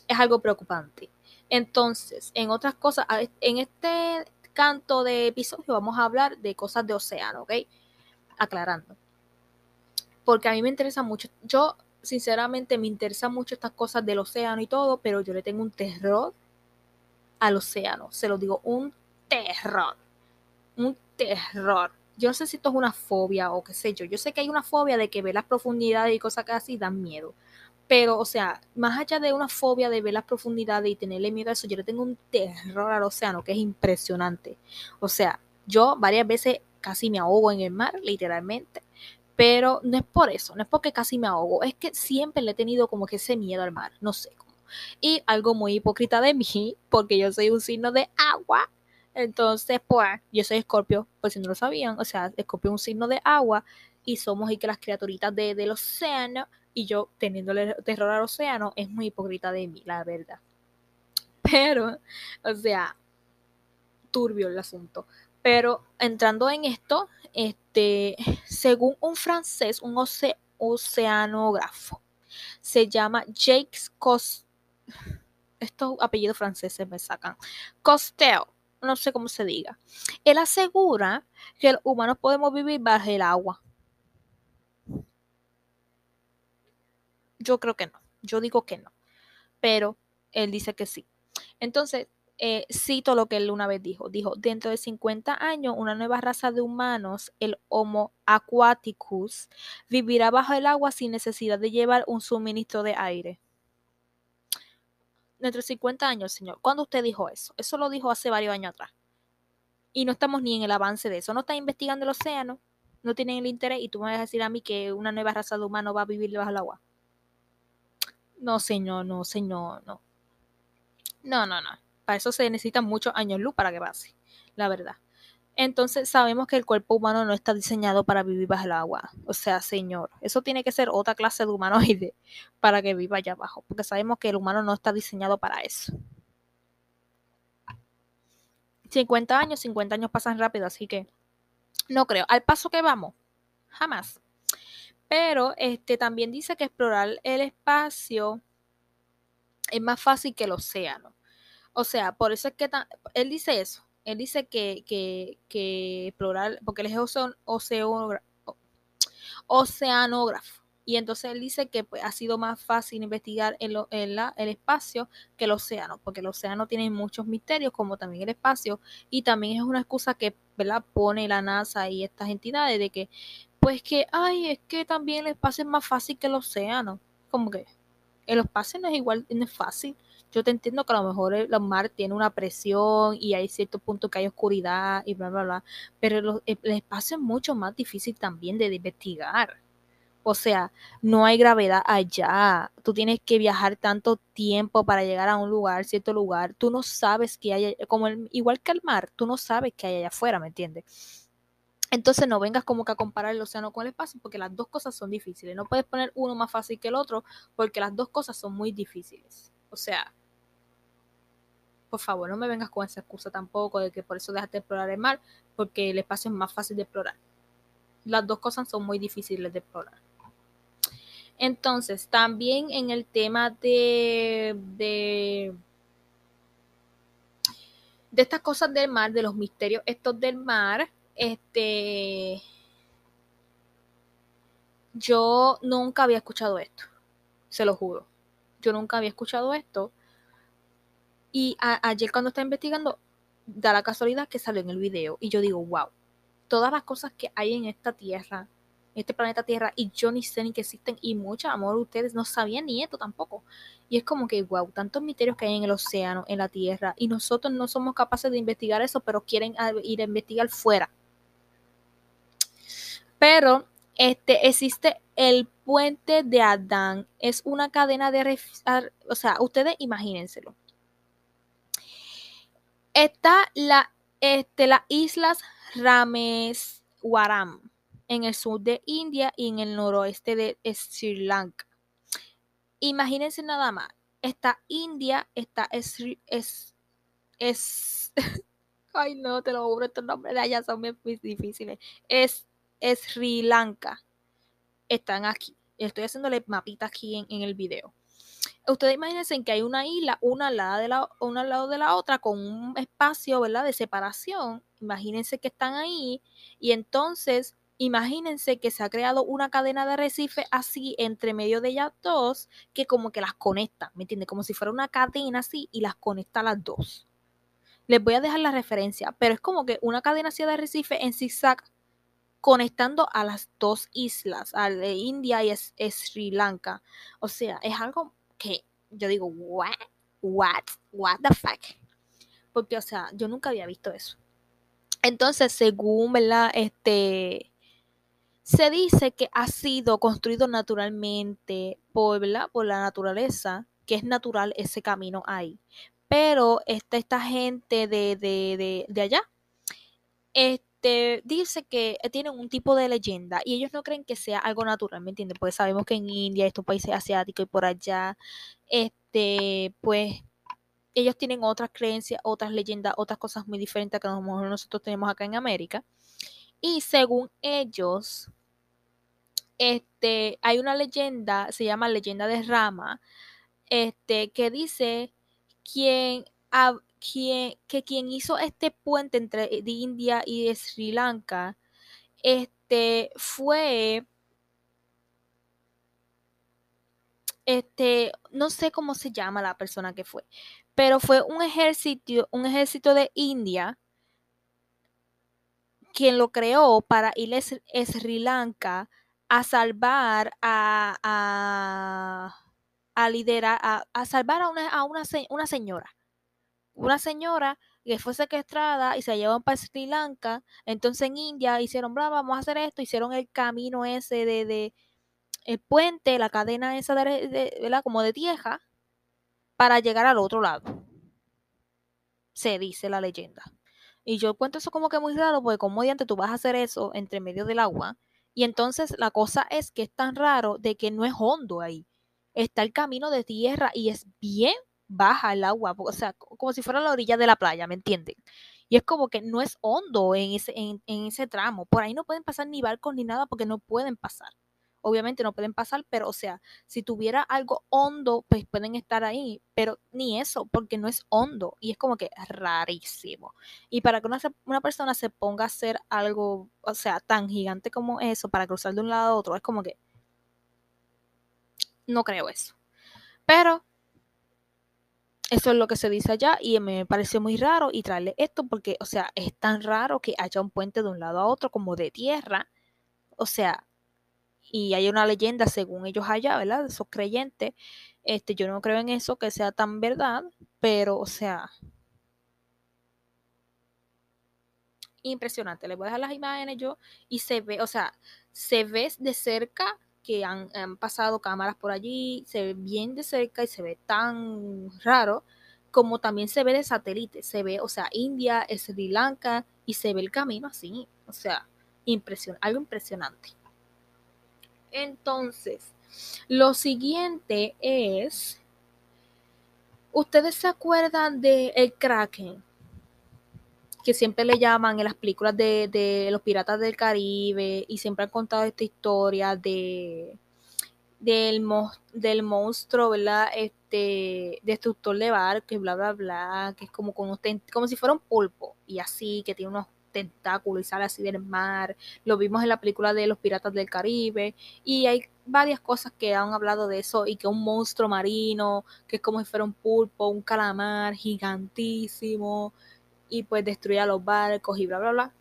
Es algo preocupante. Entonces, en otras cosas, en este canto de episodio vamos a hablar de cosas de océano, ¿ok? Aclarando porque a mí me interesa mucho. Yo, sinceramente, me interesa mucho estas cosas del océano y todo, pero yo le tengo un terror al océano. Se lo digo, un terror. Un terror. Yo no sé si esto es una fobia o qué sé yo. Yo sé que hay una fobia de que ver las profundidades y cosas así dan miedo. Pero, o sea, más allá de una fobia de ver las profundidades y tenerle miedo a eso, yo le tengo un terror al océano que es impresionante. O sea, yo varias veces casi me ahogo en el mar, literalmente. Pero no es por eso, no es porque casi me ahogo, es que siempre le he tenido como que ese miedo al mar, no sé cómo. Y algo muy hipócrita de mí, porque yo soy un signo de agua, entonces pues yo soy escorpio, por si no lo sabían, o sea, escorpio es un signo de agua y somos y que las criaturitas de, del océano y yo teniéndole terror al océano es muy hipócrita de mí, la verdad. Pero, o sea, turbio el asunto. Pero entrando en esto, este, según un francés, un oceanógrafo, se llama Jacques Cost estos apellidos franceses me sacan. Costel, no sé cómo se diga. Él asegura que los humanos podemos vivir bajo el agua. Yo creo que no. Yo digo que no. Pero él dice que sí. Entonces, eh, cito lo que él una vez dijo. Dijo, dentro de 50 años, una nueva raza de humanos, el Homo aquaticus, vivirá bajo el agua sin necesidad de llevar un suministro de aire. Dentro de 50 años, señor. ¿Cuándo usted dijo eso? Eso lo dijo hace varios años atrás. Y no estamos ni en el avance de eso. No está investigando el océano, no tienen el interés y tú me vas a decir a mí que una nueva raza de humanos va a vivir bajo el agua. No, señor, no, señor, no No, no, no. Para eso se necesitan muchos años luz para que pase, la verdad. Entonces sabemos que el cuerpo humano no está diseñado para vivir bajo el agua. O sea, señor, eso tiene que ser otra clase de humanoide para que viva allá abajo, porque sabemos que el humano no está diseñado para eso. 50 años, 50 años pasan rápido, así que no creo. Al paso que vamos, jamás. Pero este también dice que explorar el espacio es más fácil que el océano. O sea, por eso es que él dice eso. Él dice que, que, que explorar, porque él es oceanógrafo. Y entonces él dice que pues, ha sido más fácil investigar el, el, el, espacio que el océano, porque el océano tiene muchos misterios, como también el espacio, y también es una excusa que ¿verdad? pone la NASA y estas entidades de que, pues que, ay, es que también el espacio es más fácil que el océano. Como que el espacio no es igual, no es fácil. Yo te entiendo que a lo mejor el, mar tiene una presión y hay ciertos puntos que hay oscuridad y bla, bla, bla, pero el, el espacio es mucho más difícil también de investigar. O sea, no hay gravedad allá. Tú tienes que viajar tanto tiempo para llegar a un lugar, cierto lugar. Tú no sabes que hay, como igual que el mar, tú no sabes que hay allá afuera, ¿me entiendes? Entonces no vengas como que a comparar el océano con el espacio porque las dos cosas son difíciles. No puedes poner uno más fácil que el otro porque las dos cosas son muy difíciles. O sea, por favor, no me vengas con esa excusa tampoco de que por eso dejaste de explorar el mar porque el espacio es más fácil de explorar. Las dos cosas son muy difíciles de explorar. Entonces, también en el tema de, de, de estas cosas del mar, de los misterios estos del mar, este, yo nunca había escuchado esto, se lo juro. Yo nunca había escuchado esto. Y ayer cuando estaba investigando, da la casualidad que salió en el video. Y yo digo, wow, todas las cosas que hay en esta tierra, este planeta Tierra y yo ni sé ni que existen y mucho amor ustedes no sabían ni esto tampoco. Y es como que, wow, tantos misterios que hay en el océano, en la Tierra y nosotros no somos capaces de investigar eso, pero quieren ir a investigar fuera. Pero este existe el puente de Adán, es una cadena de o sea, ustedes imagínenselo. Está la este las islas Rames Waram en el sur de India y en el noroeste de Sri Lanka. Imagínense nada más, está India, está es, es, es ay no, te lo juro, estos nombres de allá son muy difíciles, es, Sri Lanka, están aquí, estoy haciéndole mapita aquí en el video. Ustedes imagínense que hay una isla, una al, lado de la, otra, con un espacio, ¿verdad?, de separación. Imagínense que están ahí y entonces imagínense que se ha creado una cadena de arrecife así entre medio de ellas dos que como que las conecta, ¿me entiendes? Como si fuera una cadena así y las conecta a las dos. Les voy a dejar la referencia, pero es como que una cadena así de arrecife en zigzag conectando a las dos islas, a India y Sri Lanka. O sea, es algo que yo digo, what, what, what the fuck. Porque, o sea, yo nunca había visto eso. Entonces, según, ¿verdad? Este, se dice que ha sido construido naturalmente por, por la naturaleza, que es natural ese camino ahí. Pero está esta gente de, de, de, allá, este, dice que tienen un tipo de leyenda y ellos no creen que sea algo natural, ¿me entiendes? Porque sabemos que en India, estos países asiáticos y por allá, este, pues ellos tienen otras creencias, otras leyendas, otras cosas muy diferentes que nosotros tenemos acá en América. Y según ellos, este, hay una leyenda, se llama leyenda de Rama, este, que dice quien, que quien hizo este puente entre India y Sri Lanka, este, fue, este, no sé cómo se llama la persona que fue, pero fue un ejército, un ejército de India quien lo creó para ir a Sri Lanka a salvar a, a, a liderar, a, salvar a, una, a una, una señora. Una señora que fue secuestrada y se llevaron para Sri Lanka. Entonces en India hicieron, bla, vamos a hacer esto. Hicieron el camino ese de, de el puente, la cadena esa de, de, como de tierra, para llegar al otro lado. se dice la leyenda. Y yo cuento eso como que muy raro, porque como diante tú vas a hacer eso entre medio del agua. Y entonces la cosa es que es tan raro de que no es hondo ahí. Está el camino de tierra y es bien baja el agua, o sea, como si fuera la orilla de la playa, ¿me entienden? Y es como que no es hondo en ese, en ese tramo. Por ahí no pueden pasar ni barcos ni nada porque no pueden pasar obviamente no pueden pasar, pero o sea, si tuviera algo hondo, pues pueden estar ahí, pero ni eso, porque no es hondo y es como que rarísimo. Y para que una, una persona se ponga a hacer algo, o sea, tan gigante como eso, para cruzar de un lado a otro, es como que no creo eso. Pero eso es lo que se dice allá y me pareció muy raro y traerle esto porque, o sea, es tan raro que haya un puente de un lado a otro como de tierra. O sea, y hay una leyenda según ellos allá, ¿verdad? Esos creyentes. Este, yo no creo en eso que sea tan verdad, pero, o sea, impresionante. Les voy a dejar las imágenes yo y se ve, o sea, se ve de cerca que han, pasado cámaras por allí, se ve bien de cerca y se ve tan raro como también se ve de satélite, se ve, o sea, India, Sri Lanka y se ve el camino así, o sea, impresion algo impresionante. Entonces, lo siguiente es, ¿ustedes se acuerdan de el Kraken? Que siempre le llaman en las películas de, los piratas del Caribe y siempre han contado esta historia de del, del monstruo, ¿verdad? Este destructor de barcos bla, bla, bla, que es como, como si fuera un pulpo y así, que tiene unos tentáculo y sale así del mar. Lo vimos en la película de los Piratas del Caribe. Y hay varias cosas que han hablado de eso y que un monstruo marino, que es como si fuera un pulpo, un calamar gigantísimo y pues destruye a los barcos y bla, bla, bla.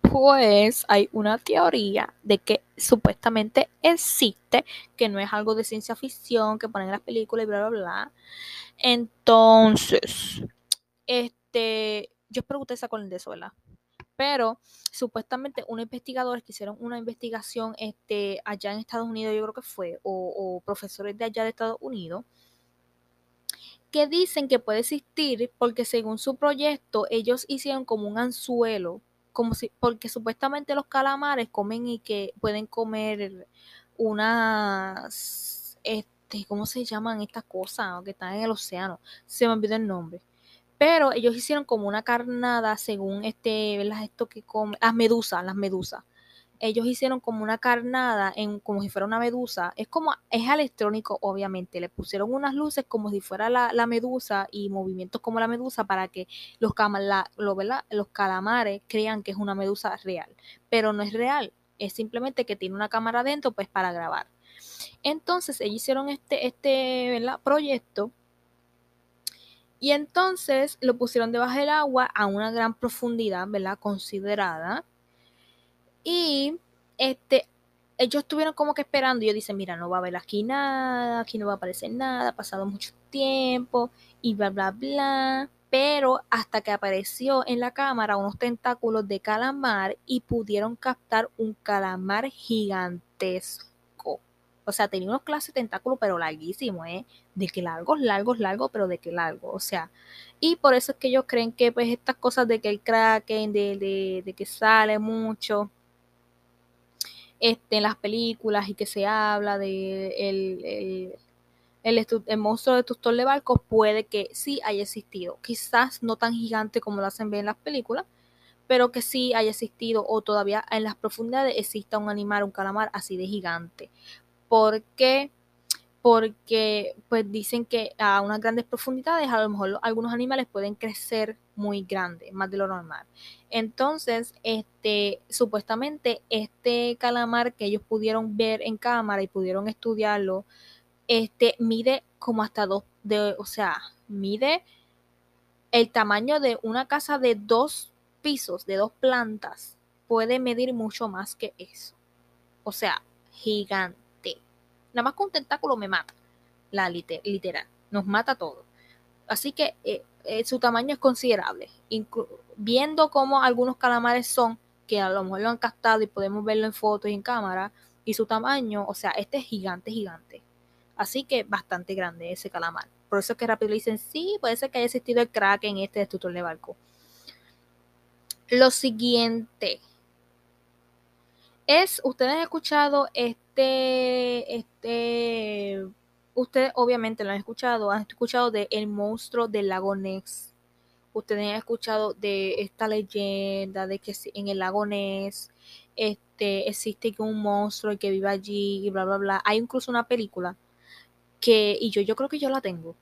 Pues hay una teoría de que supuestamente existe, que no es algo de ciencia ficción que ponen en las películas y bla, bla, bla. Entonces, este, yo espero que ustedes se acuerden de eso, ¿verdad? Pero supuestamente unos investigadores que hicieron una investigación este, allá en Estados Unidos, yo creo que fue, o, profesores de allá de Estados Unidos, que dicen que puede existir porque según su proyecto ellos hicieron como un anzuelo, como si, porque supuestamente los calamares comen y que pueden comer unas, este, ¿cómo se llaman estas cosas que están en el océano? Se me olvidó el nombre pero ellos hicieron como una carnada según este, ¿verdad? Esto que come, las medusas, las medusas. Ellos hicieron como una carnada en como si fuera una medusa. Es como, es electrónico, obviamente. Le pusieron unas luces como si fuera la, medusa y movimientos como la medusa para que los, lo, los calamares crean que es una medusa real. Pero no es real. Es simplemente que tiene una cámara adentro pues para grabar. Entonces ellos hicieron este, este proyecto y entonces lo pusieron debajo del agua a una gran profundidad, ¿verdad? Considerada. Y este, ellos estuvieron como que esperando. Y yo dicen, mira, no va a haber aquí nada, aquí no va a aparecer nada, ha pasado mucho tiempo y bla, bla, bla. Pero hasta que apareció en la cámara unos tentáculos de calamar y pudieron captar un calamar gigantesco. O sea, tenía unos clases de tentáculos, pero larguísimos, ¿eh? De que largos, largos, largos, pero de que largo. O sea, y por eso es que ellos creen que, pues, estas cosas de que el kraken, de, de, que sale mucho este, en las películas y que se habla de el, el, el, el monstruo de barcos, puede que sí haya existido. Quizás no tan gigante como lo hacen ver en las películas, pero que sí haya existido o todavía en las profundidades exista un animal, un calamar así de gigante. ¿Por qué? Porque pues dicen que a unas grandes profundidades a lo mejor algunos animales pueden crecer muy grandes, más de lo normal. Entonces, este, supuestamente este calamar que ellos pudieron ver en cámara y pudieron estudiarlo, este, mide como hasta dos, de, o sea, mide el tamaño de una casa de dos pisos, de dos plantas, puede medir mucho más que eso. O sea, gigante nada más con un tentáculo me mata, la literal, nos mata todo. Así que eh, eh, su tamaño es considerable. viendo cómo algunos calamares son, que a lo mejor lo han captado y podemos verlo en fotos y en cámara, y su tamaño, o sea, este es gigante, gigante. Así que bastante grande ese calamar. por eso es que rápido dicen, sí, puede ser que haya existido el crack en este destructor de barco. Lo siguiente es, ustedes han escuchado este, este, ustedes obviamente lo han escuchado, han escuchado de El monstruo del lago Ness. Ustedes han escuchado de esta leyenda de que en el lago Ness este, existe un monstruo que vive allí y bla, bla, bla. Hay incluso una película que, y yo, yo creo que yo la tengo,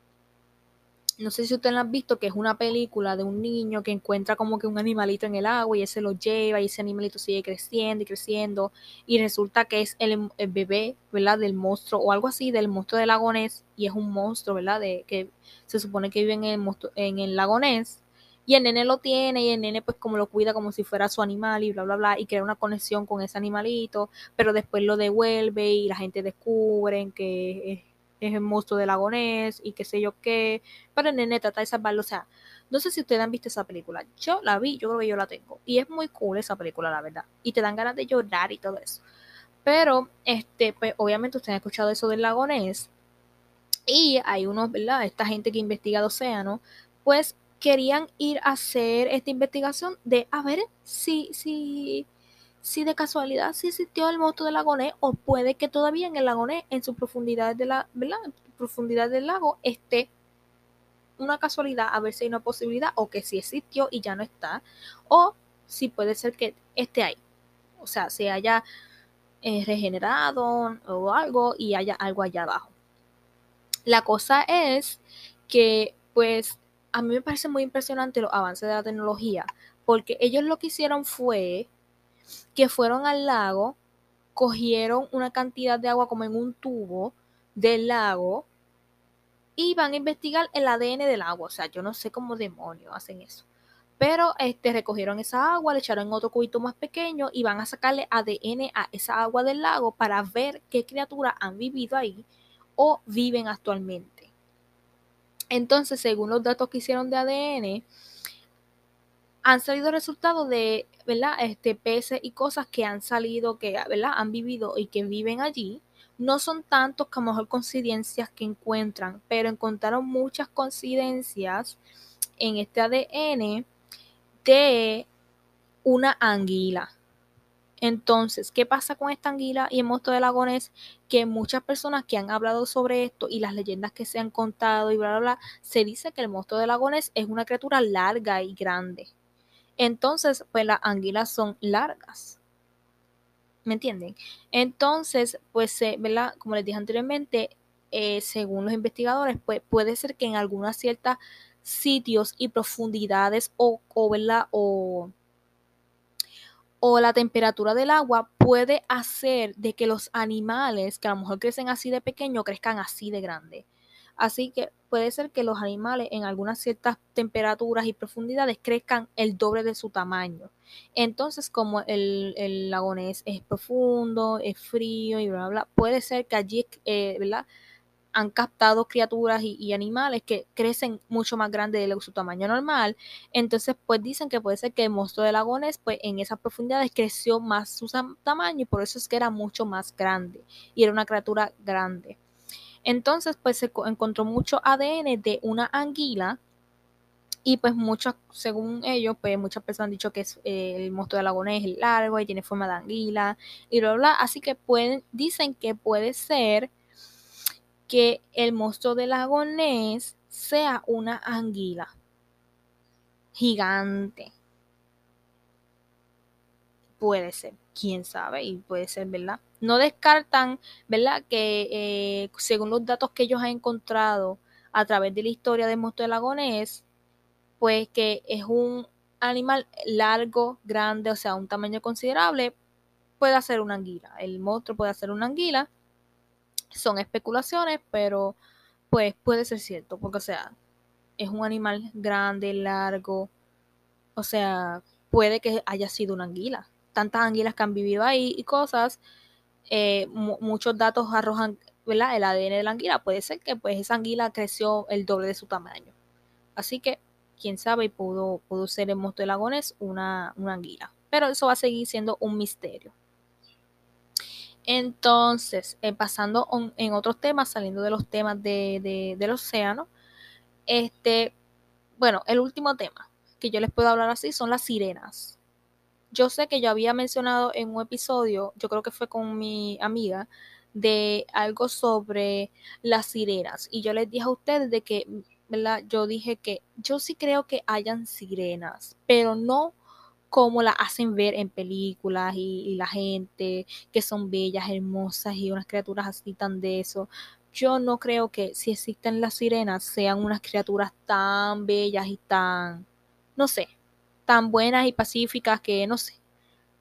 no sé si ustedes la han visto, que es una película de un niño que encuentra como que un animalito en el agua y ese lo lleva y ese animalito sigue creciendo y creciendo y resulta que es el, bebé, ¿verdad? Del monstruo o algo así, del monstruo del lagonés y es un monstruo, ¿verdad? De, que se supone que vive en el, en el lagonés y el nene lo tiene y el nene pues como lo cuida como si fuera su animal y bla, bla, bla y crea una conexión con ese animalito, pero después lo devuelve y la gente descubre que es el monstruo del lagonés y qué sé yo qué, pero el nene trata de salvarlo, o sea, no sé si ustedes han visto esa película, yo la vi, yo creo que yo la tengo, y es muy cool esa película, la verdad, y te dan ganas de llorar y todo eso, pero, este, pues obviamente ustedes han escuchado eso del lagonés, y hay unos, ¿verdad? Esta gente que investiga el océano, pues querían ir a hacer esta investigación de a ver si, si si de casualidad sí existió el monstruo del lagonés o puede que todavía en el lagonés, en su profundidad de la, profundidad del lago, esté una casualidad, a ver si hay una posibilidad o que sí existió y ya no está, o si puede ser que esté ahí, o sea, se haya eh, regenerado o algo y haya algo allá abajo. La cosa es que, pues, a mí me parece muy impresionante los avances de la tecnología, porque ellos lo que hicieron fue que fueron al lago, cogieron una cantidad de agua como en un tubo del lago y van a investigar el ADN del agua. O sea, yo no sé cómo demonios hacen eso. Pero este, recogieron esa agua, le echaron en otro cubito más pequeño y van a sacarle ADN a esa agua del lago para ver qué criaturas han vivido ahí o viven actualmente. Entonces, según los datos que hicieron de ADN, han salido resultados de, ¿verdad? Este, peces y cosas que han salido, que, ¿verdad? Han vivido y que viven allí. No son tantos que a lo mejor coincidencias que encuentran, pero encontraron muchas coincidencias en este ADN de una anguila. Entonces, ¿qué pasa con esta anguila y el monstruo de lagones? Que muchas personas que han hablado sobre esto y las leyendas que se han contado y bla, bla, bla, se dice que el monstruo de lagones es una criatura larga y grande. Entonces, pues las anguilas son largas. ¿Me entienden? Entonces, pues, ¿verdad? Como les dije anteriormente, eh, según los investigadores, pues puede ser que en algunas ciertas sitios y profundidades o, o, o, o la temperatura del agua puede hacer de que los animales que a lo mejor crecen así de pequeño crezcan así de grande. Así que puede ser que los animales en algunas ciertas temperaturas y profundidades crezcan el doble de su tamaño. Entonces, como el, el es profundo, es frío y bla, bla, puede ser que allí, eh, ¿verdad? han captado criaturas y, animales que crecen mucho más grandes de su tamaño normal. Entonces, pues dicen que puede ser que el monstruo de lagones, pues en esas profundidades creció más su tamaño y por eso es que era mucho más grande y era una criatura grande. Entonces, pues se encontró mucho ADN de una anguila y pues muchos, según ellos, pues muchas personas han dicho que es, eh, el monstruo de lagonés es largo y tiene forma de anguila y bla, bla, Así que pueden, dicen que puede ser que el monstruo de lagonés sea una anguila gigante. Puede ser, quién sabe, y puede ser, ¿verdad? no descartan, ¿verdad? Que eh, según los datos que ellos han encontrado a través de la historia del monstruo de lagonés, pues que es un animal largo, grande, o sea, un tamaño considerable, puede ser una anguila. El monstruo puede ser una anguila. Son especulaciones, pero pues puede ser cierto, porque o sea, es un animal grande, largo, o sea, puede que haya sido una anguila. Tantas anguilas que han vivido ahí y cosas, eh, muchos datos arrojan el ADN de la anguila. Puede ser que pues esa anguila creció el doble de su tamaño. Así que, quién sabe, pudo, pudo ser el monstruo de lagones una, una anguila. Pero eso va a seguir siendo un misterio. Entonces, eh, pasando en otros temas, saliendo de los temas de, del océano, Este, bueno, el último tema que yo les puedo hablar así son las sirenas. Yo sé que yo había mencionado en un episodio, yo creo que fue con mi amiga, de algo sobre las sirenas. Y yo les dije a ustedes de que, ¿verdad? Yo dije que yo sí creo que hayan sirenas, pero no como la hacen ver en películas y, y, la gente que son bellas, hermosas y unas criaturas así tan de eso. Yo no creo que si existen las sirenas sean unas criaturas tan bellas y tan, no sé, tan buenas y pacíficas que, no sé,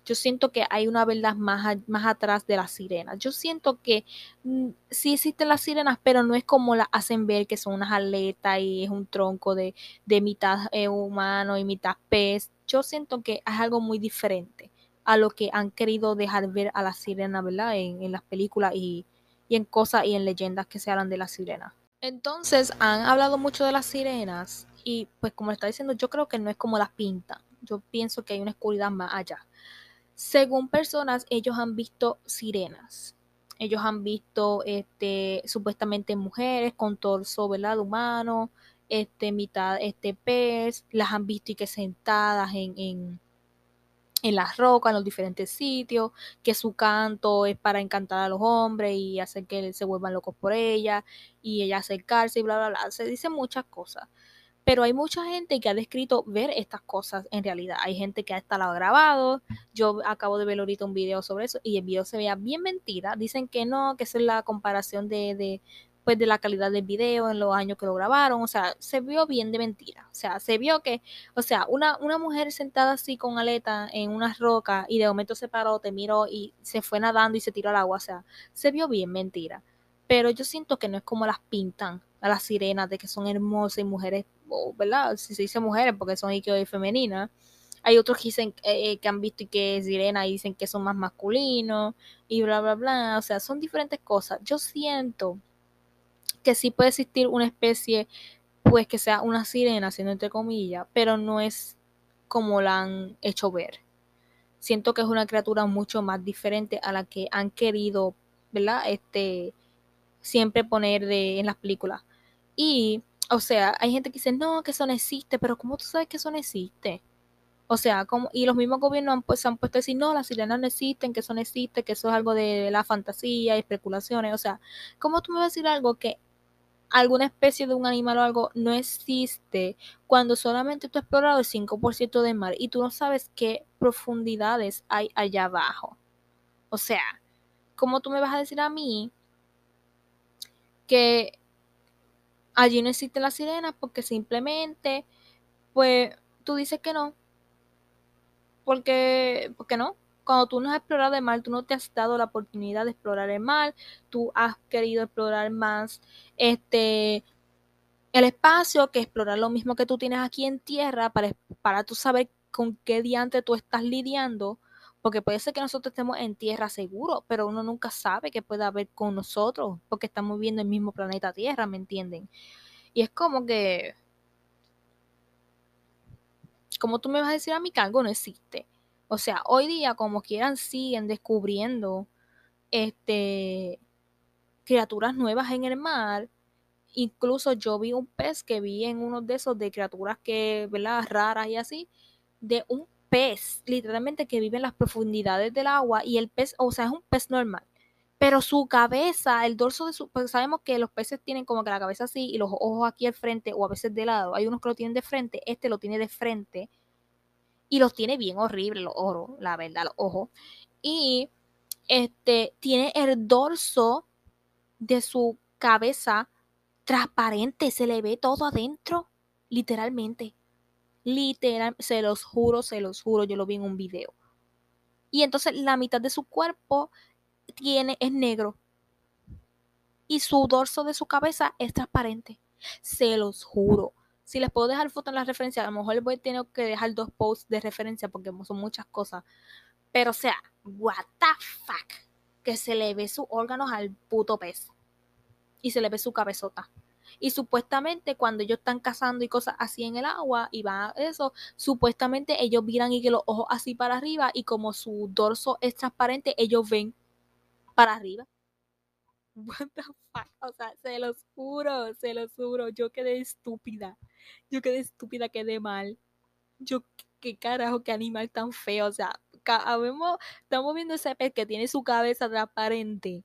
yo siento que hay una verdad más, más atrás de las sirenas. Yo siento que mm, sí existen las sirenas, pero no es como las hacen ver, que son unas aletas y es un tronco de, de mitad eh, humano y mitad pez. Yo siento que es algo muy diferente a lo que han querido dejar ver a la sirena, ¿verdad? En, en las películas y, y en cosas y en leyendas que se hablan de las sirenas. Entonces han hablado mucho de las sirenas y pues como está diciendo, yo creo que no es como las pintan. Yo pienso que hay una oscuridad más allá. Según personas, ellos han visto sirenas. Ellos han visto este, supuestamente mujeres con torso ¿verdad? humano, este, mitad este pez, las han visto y que sentadas en, en, en las rocas, en los diferentes sitios, que su canto es para encantar a los hombres y hacer que se vuelvan locos por ella y ella acercarse y bla, bla, bla. Se dice muchas cosas. Pero hay mucha gente que ha descrito ver estas cosas en realidad. Hay gente que ha estado grabado. Yo acabo de ver ahorita un video sobre eso y el video se veía bien mentira. Dicen que no, que es la comparación de, de, pues de la calidad del video en los años que lo grabaron. O sea, se vio bien de mentira. O sea, se vio que, o sea, una, una mujer sentada así con aleta en una roca y de momento se paró, te miró y se fue nadando y se tiró al agua. O sea, se vio bien mentira. Pero yo siento que no es como las pintan a las sirenas de que son hermosas y mujeres ¿verdad? Si se dice mujeres porque son y femeninas. Hay otros que dicen eh, que han visto y que es sirena y dicen que son más masculinos y bla, bla, bla. O sea, son diferentes cosas. Yo siento que sí puede existir una especie, pues que sea una sirena, siendo entre comillas, pero no es como la han hecho ver. Siento que es una criatura mucho más diferente a la que han querido, ¿verdad? Este, siempre poner de, en las películas. Y o sea, hay gente que dice, no, que eso no existe, pero ¿cómo tú sabes que eso no existe? O sea, como, y los mismos gobiernos han, se han puesto a decir, no, las sirenas no existen, que eso no existe, que eso es algo de la fantasía especulaciones. O sea, ¿cómo tú me vas a decir algo que alguna especie de un animal o algo no existe cuando solamente tú has explorado el 5% del mar y tú no sabes qué profundidades hay allá abajo? O sea, ¿cómo tú me vas a decir a mí que allí no existe la sirena porque simplemente, pues, tú dices que no. Porque, porque no. Cuando tú no has explorado el mar, tú no te has dado la oportunidad de explorar el mar, tú has querido explorar más este el espacio que explorar lo mismo que tú tienes aquí en tierra para, para tú saber con qué diante tú estás lidiando porque puede ser que nosotros estemos en tierra seguro, pero uno nunca sabe qué puede haber con nosotros, porque estamos viviendo el mismo planeta Tierra, ¿me entienden? Y es como que, como tú me vas a decir a que algo no existe. O sea, hoy día, como quieran, siguen descubriendo este criaturas nuevas en el mar. Incluso yo vi un pez que vi en uno de esos de criaturas que, ¿verdad? Raras y así, de un pez, literalmente que vive en las profundidades del agua y el pez, o sea, es un pez normal. Pero su cabeza, el dorso de su, pues sabemos que los peces tienen como que la cabeza así y los ojos aquí al frente o a veces de lado. Hay unos que lo tienen de frente, este lo tiene de frente y los tiene bien horrible los ojos, la verdad, los ojos. Y este tiene el dorso de su cabeza transparente, se le ve todo adentro, literalmente. Literal, se los juro, se los juro, yo lo vi en un video. Y entonces la mitad de su cuerpo tiene, es negro. Y su dorso de su cabeza es transparente. Se los juro. Si les puedo dejar foto en la referencia, a lo mejor les voy a tener que dejar dos posts de referencia porque son muchas cosas. Pero o sea, what the fuck. Que se le ve sus órganos al puto pez. Y se le ve su cabezota. Y supuestamente cuando ellos están cazando y cosas así en el agua y va eso, supuestamente ellos miran y que los ojos así para arriba y como su dorso es transparente, ellos ven para arriba. what the o sea, se los juro, se los juro, yo quedé estúpida, yo quedé estúpida, quedé mal, yo, qué carajo, qué animal tan feo, o sea, estamos viendo ese pez que tiene su cabeza transparente,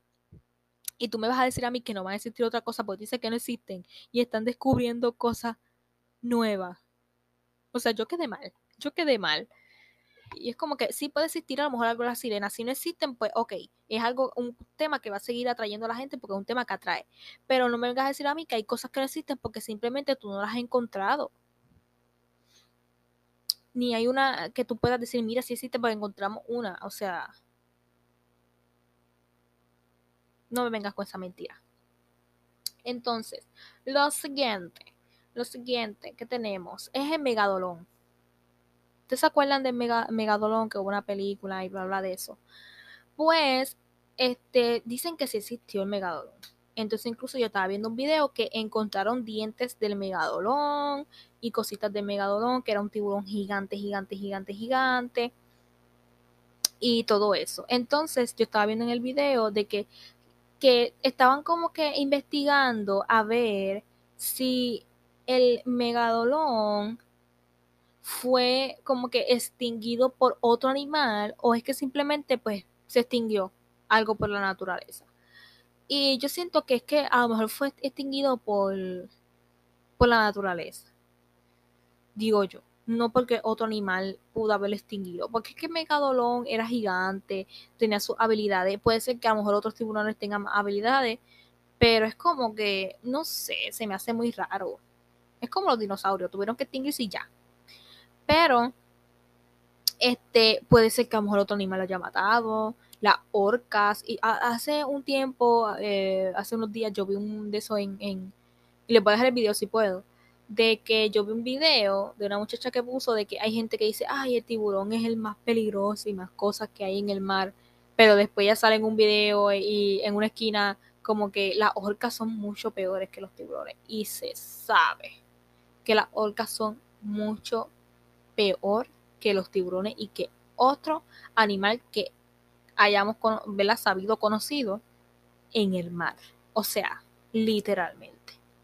y tú me vas a decir a mí que no van a existir otra cosa porque dice que no existen y están descubriendo cosas nuevas. O sea, yo quedé mal, yo quedé mal. Y es como que sí puede existir a lo mejor algo de las sirenas. Si no existen, pues ok, es algo, un tema que va a seguir atrayendo a la gente porque es un tema que atrae. Pero no me vengas a decir a mí que hay cosas que no existen porque simplemente tú no las has encontrado. Ni hay una que tú puedas decir, mira, si existe, porque encontramos una. O sea, no me vengas con esa mentira. Entonces, lo siguiente, lo siguiente que tenemos es el megadolón. ¿Ustedes se acuerdan de Megadolón, que hubo una película y bla bla de eso? Pues, este, dicen que sí existió el Megadolón. Entonces, incluso yo estaba viendo un video que encontraron dientes del Megadolón y cositas de Megadolón, que era un tiburón gigante, gigante, gigante, gigante. Y todo eso. Entonces, yo estaba viendo en el video de que que estaban como que investigando a ver si el megadolón fue como que extinguido por otro animal o es que simplemente pues se extinguió algo por la naturaleza. Y yo siento que es que a lo mejor fue extinguido por, por la naturaleza. Digo yo no porque otro animal pudo haberlo extinguido, porque es que Megadolón era gigante, tenía sus habilidades, puede ser que a lo mejor otros tiburones tengan habilidades, pero es como que, no sé, se me hace muy raro. Es como los dinosaurios, tuvieron que extinguirse y ya. Pero, este, puede ser que a lo mejor otro animal lo haya matado, las orcas, y hace un tiempo, eh, hace unos días yo vi un de eso en, en, y les voy a dejar el video si puedo, de que yo vi un video de una muchacha que puso de que hay gente que dice, ay, el tiburón es el más peligroso y más cosas que hay en el mar, pero después ya sale en un video y en una esquina como que las orcas son mucho peores que los tiburones y se sabe que las orcas son mucho peor que los tiburones y que otro animal que hayamos sabido conocido en el mar. O sea, literalmente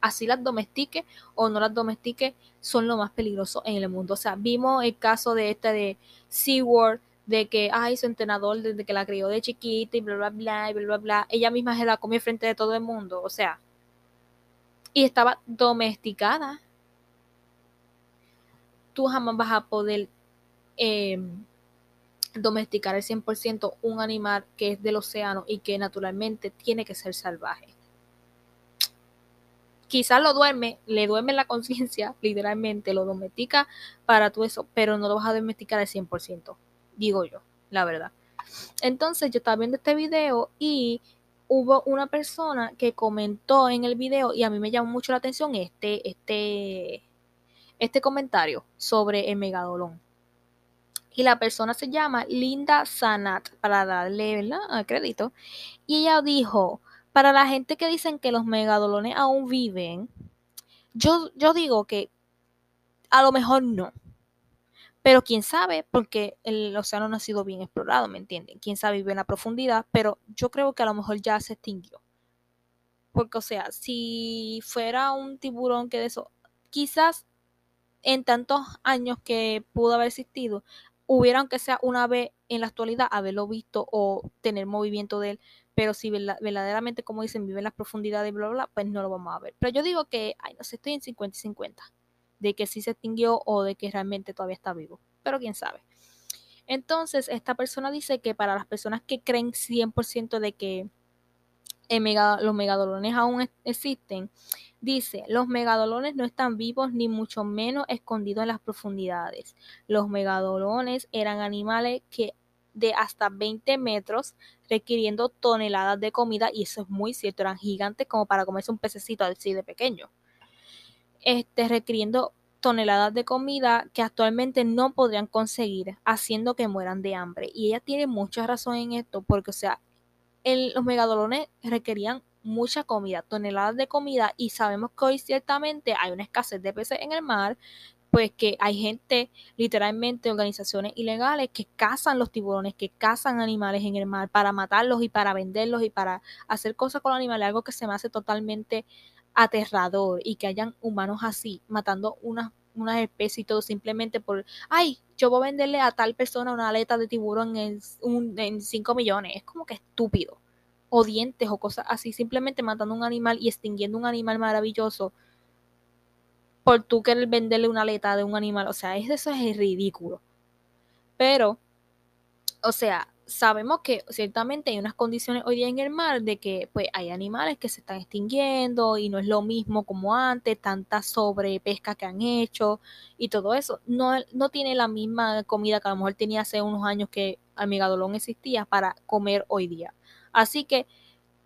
así las domestique o no las domestique, son lo más peligroso en el mundo. O sea, vimos el caso de este de SeaWorld, de que, ay, su entrenador desde que la crió de chiquita y bla, bla, bla, y bla, bla, bla, ella misma se la comió frente de todo el mundo, o sea, y estaba domesticada. Tú jamás vas a poder em, domesticar al 100% un animal que es del océano y que naturalmente tiene que ser salvaje quizás lo duerme, le duerme la conciencia, literalmente, lo domestica para todo eso, pero no lo vas a domesticar al 100%, digo yo, la verdad. Entonces yo estaba viendo este video y hubo una persona que comentó en el video y a mí me llamó mucho la atención este, este, este comentario sobre el megadolón. Y la persona se llama Linda Sanat, para darle ¿verdad? crédito. Y ella dijo, para la gente que dicen que los megadolones aún viven, yo, yo digo que a lo mejor no. Pero quién sabe, porque el océano no ha sido bien explorado, ¿me entienden? Quién sabe vive en la profundidad, pero yo creo que a lo mejor ya se extinguió. Porque, o sea, si fuera un tiburón que de eso, quizás en tantos años que pudo haber existido, hubiera aunque sea una vez en la actualidad haberlo visto o tener movimiento de él, pero si verdaderamente, como dicen, vive en las profundidades, bla, bla, bla, pues no lo vamos a ver. Pero yo digo que, ay, no sé, estoy en 50 y 50, de que sí se extinguió o de que realmente todavía está vivo, pero quién sabe. Entonces, esta persona dice que para las personas que creen 100% de que los megadolones aún existen, dice, los megadolones no están vivos ni mucho menos escondidos en las profundidades. Los megadolones eran animales que de hasta 20 metros, requiriendo toneladas de comida, y eso es muy cierto, eran gigantes como para comerse un pececito así de pequeño. Este, requiriendo toneladas de comida que actualmente no podrían conseguir, haciendo que mueran de hambre. Y ella tiene mucha razón en esto, porque, o sea, los megadolones requerían mucha comida, toneladas de comida, y sabemos que hoy ciertamente hay una escasez de peces en el mar, pues que hay gente, literalmente organizaciones ilegales que cazan los tiburones, que cazan animales en el mar para matarlos y para venderlos y para hacer cosas con los animales, algo que se me hace totalmente aterrador y que hayan humanos así, matando unas, unas especies y todo simplemente por, ay, yo voy a venderle a tal persona una aleta de tiburón en, un, en 5 millones, es como que estúpido, o dientes o cosas así, simplemente matando un animal y extinguiendo un animal maravilloso por tú querer venderle una aleta de un animal. O sea, eso es ridículo. Pero, o sea, sabemos que ciertamente hay unas condiciones hoy día en el mar de que pues hay animales que se están extinguiendo y no es lo mismo como antes, tanta sobrepesca que han hecho y todo eso. No, no tiene la misma comida que a lo mejor tenía hace unos años que el megadolón existía para comer hoy día. Así que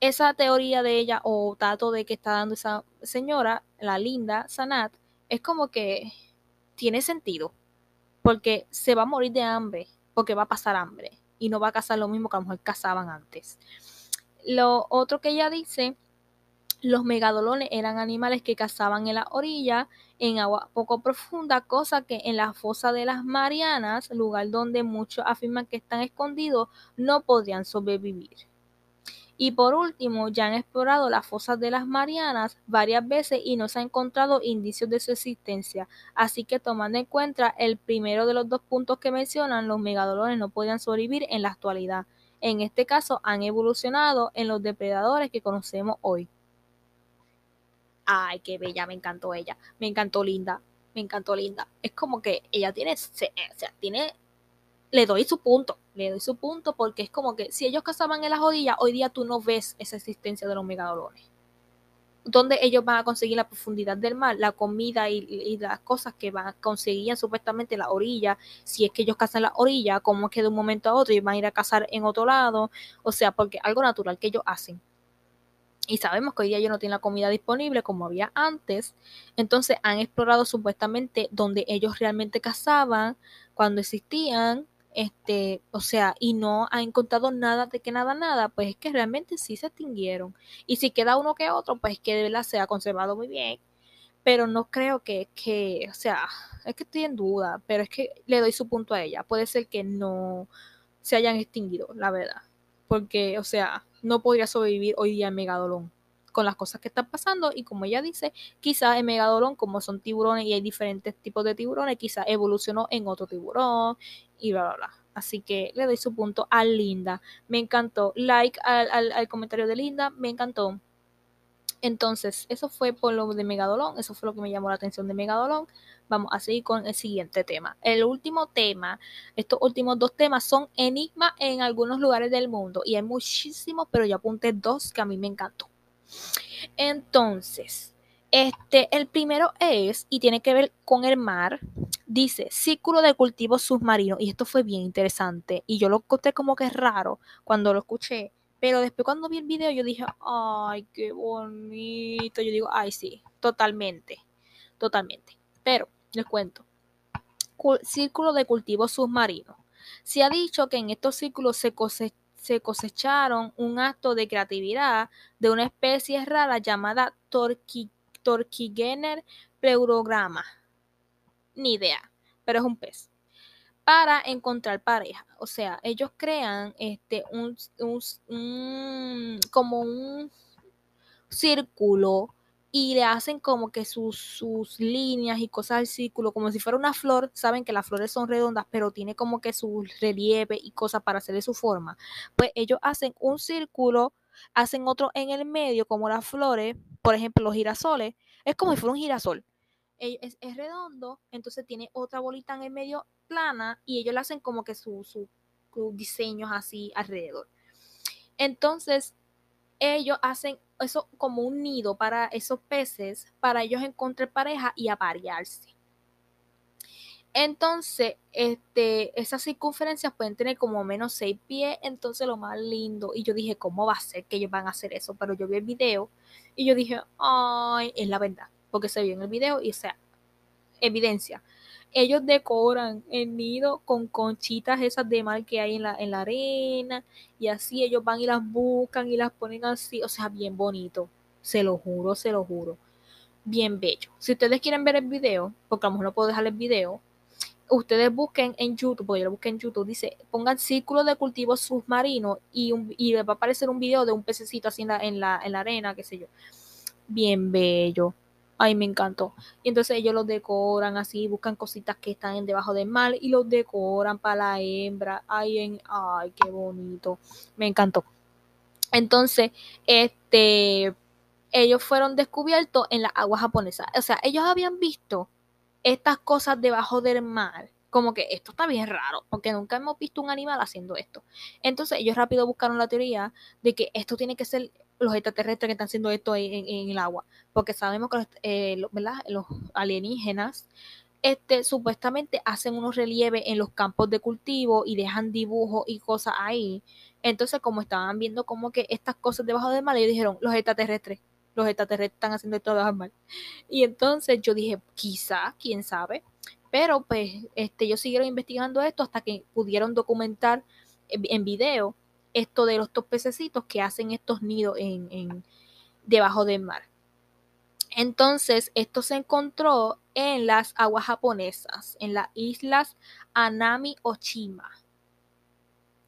esa teoría de ella o dato de que está dando esa señora, la linda Sanat, es como que tiene sentido, porque se va a morir de hambre, porque va a pasar hambre y no va a cazar lo mismo que a lo mejor cazaban antes. Lo otro que ella dice, los megadolones eran animales que cazaban en la orilla, en agua poco profunda, cosa que en la fosa de las Marianas, lugar donde muchos afirman que están escondidos, no podrían sobrevivir. Y por último, ya han explorado las fosas de las Marianas varias veces y no se han encontrado indicios de su existencia. Así que tomando en cuenta el primero de los dos puntos que mencionan, los megadolones no podían sobrevivir en la actualidad. En este caso, han evolucionado en los depredadores que conocemos hoy. Ay, qué bella, me encantó ella. Me encantó Linda. Me encantó Linda. Es como que ella tiene, o sea, tiene le doy su punto, le doy su punto porque es como que si ellos cazaban en las orillas, hoy día tú no ves esa existencia de los megadolones. Donde ellos van a conseguir la profundidad del mar, la comida y, las cosas que van, conseguían supuestamente en la orilla, si es que ellos cazan la orilla, como es que de un momento a otro ellos van a ir a cazar en otro lado, o sea, porque algo natural que ellos hacen. Y sabemos que hoy día ellos no tienen la comida disponible como había antes. Entonces han explorado supuestamente donde ellos realmente cazaban, cuando existían, este, o sea, y no ha encontrado nada de que nada, nada, pues es que realmente sí se extinguieron. Y si queda uno que otro, pues que de verdad se ha conservado muy bien. Pero no creo que, que, o sea, es que estoy en duda, pero es que le doy su punto a ella. Puede ser que no se hayan extinguido, la verdad. Porque, o sea, no podría sobrevivir hoy día en Megadolón con las cosas que están pasando y como ella dice, quizá en Megadolón, como son tiburones y hay diferentes tipos de tiburones, quizá evolucionó en otro tiburón y bla, bla, bla. Así que le doy su punto a Linda. Me encantó. Like al, al comentario de Linda, me encantó. Entonces, eso fue por lo de Megadolón, eso fue lo que me llamó la atención de Megadolón. Vamos a seguir con el siguiente tema. El último tema, estos últimos dos temas son enigmas en algunos lugares del mundo y hay muchísimos, pero yo apunté dos que a mí me encantó. Entonces, este, el primero es, y tiene que ver con el mar, dice círculo de cultivo submarino, y esto fue bien interesante, y yo lo conté como que es raro cuando lo escuché, pero después cuando vi el video yo dije, ay, qué bonito, yo digo, ay, sí, totalmente, totalmente, pero les cuento, círculo de cultivo submarino. Se ha dicho que en estos círculos se cosecha se cosecharon un acto de creatividad de una especie rara llamada Torqui, Torquigener pleurograma. Ni idea, pero es un pez. Para encontrar pareja. O sea, ellos crean este un, un como un círculo y le hacen como que sus, sus líneas y cosas del círculo, como si fuera una flor. Saben que las flores son redondas, pero tiene como que su relieve y cosas para hacerle su forma. Pues ellos hacen un círculo, hacen otro en el medio, como las flores, por ejemplo, los girasoles. Es como si fuera un girasol. Es, es redondo, entonces tiene otra bolita en el medio plana y ellos le hacen como que sus su, diseños así alrededor. Entonces, ellos hacen eso como un nido para esos peces, para ellos encontrar pareja y aparearse. Entonces, este, esas circunferencias pueden tener como menos 6 pies, entonces lo más lindo. Y yo dije, ¿cómo va a ser que ellos van a hacer eso? Pero yo vi el video y yo dije, ay, es la verdad, porque se vio en el video y o sea, evidencia ellos decoran el nido con conchitas esas de mar que hay en la, en la arena y así ellos van y las buscan y las ponen así, o sea, bien bonito, se lo juro, se lo juro. bien bello. Si ustedes quieren ver el video, porque a lo mejor no puedo dejar el video, ustedes busquen en YouTube, porque yo lo busqué en YouTube, dice, pongan círculo de cultivo submarino y, un, y va a aparecer un video de un pececito así en la, en la, en la arena, qué sé yo. Bien bello. Ay, me encantó. Y entonces ellos los decoran así, buscan cositas que están debajo del mar y los decoran para la hembra. Ay, en, ay, qué bonito. Me encantó. Entonces, este, ellos fueron descubiertos en las aguas japonesas. O sea, ellos habían visto estas cosas debajo del mar. Como que esto está bien raro, porque nunca hemos visto un animal haciendo esto. Entonces ellos rápido buscaron la teoría de que esto tiene que ser los extraterrestres que están haciendo esto en, el agua, porque sabemos que los, eh, los alienígenas este, supuestamente hacen unos relieves en los campos de cultivo y dejan dibujos y cosas ahí. Entonces, como estaban viendo como que estas cosas debajo del mar, ellos dijeron, los extraterrestres, los extraterrestres están haciendo esto debajo del mar. Y entonces yo dije, quizá, quién sabe. Pero pues este, ellos siguieron investigando esto hasta que pudieron documentar en video esto de los dos pececitos que hacen estos nidos en, debajo del mar. Entonces, esto se encontró en las aguas japonesas, en las islas Anami Ochima.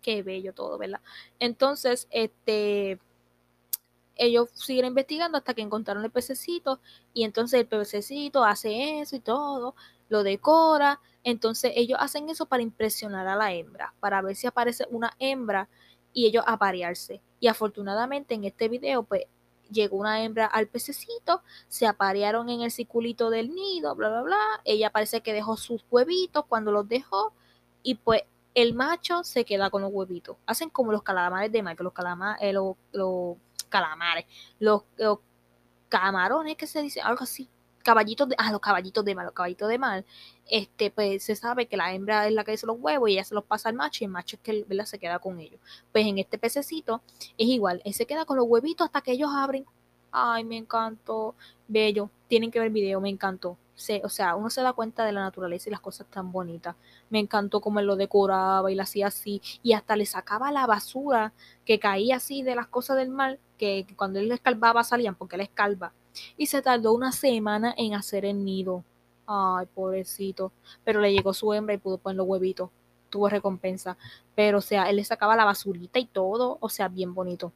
Qué bello todo, ¿verdad? Entonces, este, ellos siguieron investigando hasta que encontraron el pececito y entonces el pececito hace eso y todo, lo decora. Entonces ellos hacen eso para impresionar a la hembra, para ver si aparece una hembra y ellos aparearse. Y afortunadamente en este video, pues llegó una hembra al pececito, se aparearon en el circulito del nido, bla, bla, bla. Ella parece que dejó sus huevitos cuando los dejó y pues el macho se queda con los huevitos. Hacen como los calamares de mar, los, calamares, eh, los, calamares, los, los, camarones que se dice, algo así caballitos de, ah, los caballitos de mal, los caballitos de mal, este, pues se sabe que la hembra es la que dice los huevos y ella se los pasa al macho y el macho es que ¿verdad? se queda con ellos. Pues en este pececito es igual, él se queda con los huevitos hasta que ellos abren. Ay, me encantó, bello, tienen que ver el video, me encantó. o sea, uno se da cuenta de la naturaleza y las cosas tan bonitas. Me encantó cómo él lo decoraba y lo hacía así. Y hasta le sacaba la basura que caía así de las cosas del mar, que, cuando él escalvaba salían, porque él escalva y se tardó una semana en hacer el nido. Ay, pobrecito. Pero le llegó su hembra y pudo poner los huevitos. Tuvo recompensa. Pero, o sea, él le sacaba la basurita y todo. O sea, bien bonito.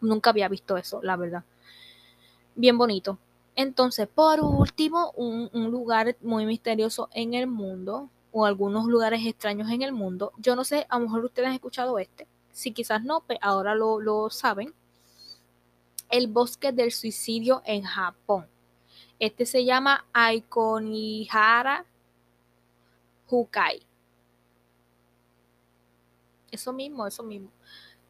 Nunca había visto eso, la verdad. Bien bonito. Entonces, por último, un, lugar muy misterioso en el mundo, o algunos lugares extraños en el mundo. Yo no sé, a lo mejor ustedes han escuchado este. Si quizás no, pues ahora lo, lo saben el bosque del suicidio en Japón. Este se llama Aikonihara Hukai. Eso mismo, eso mismo.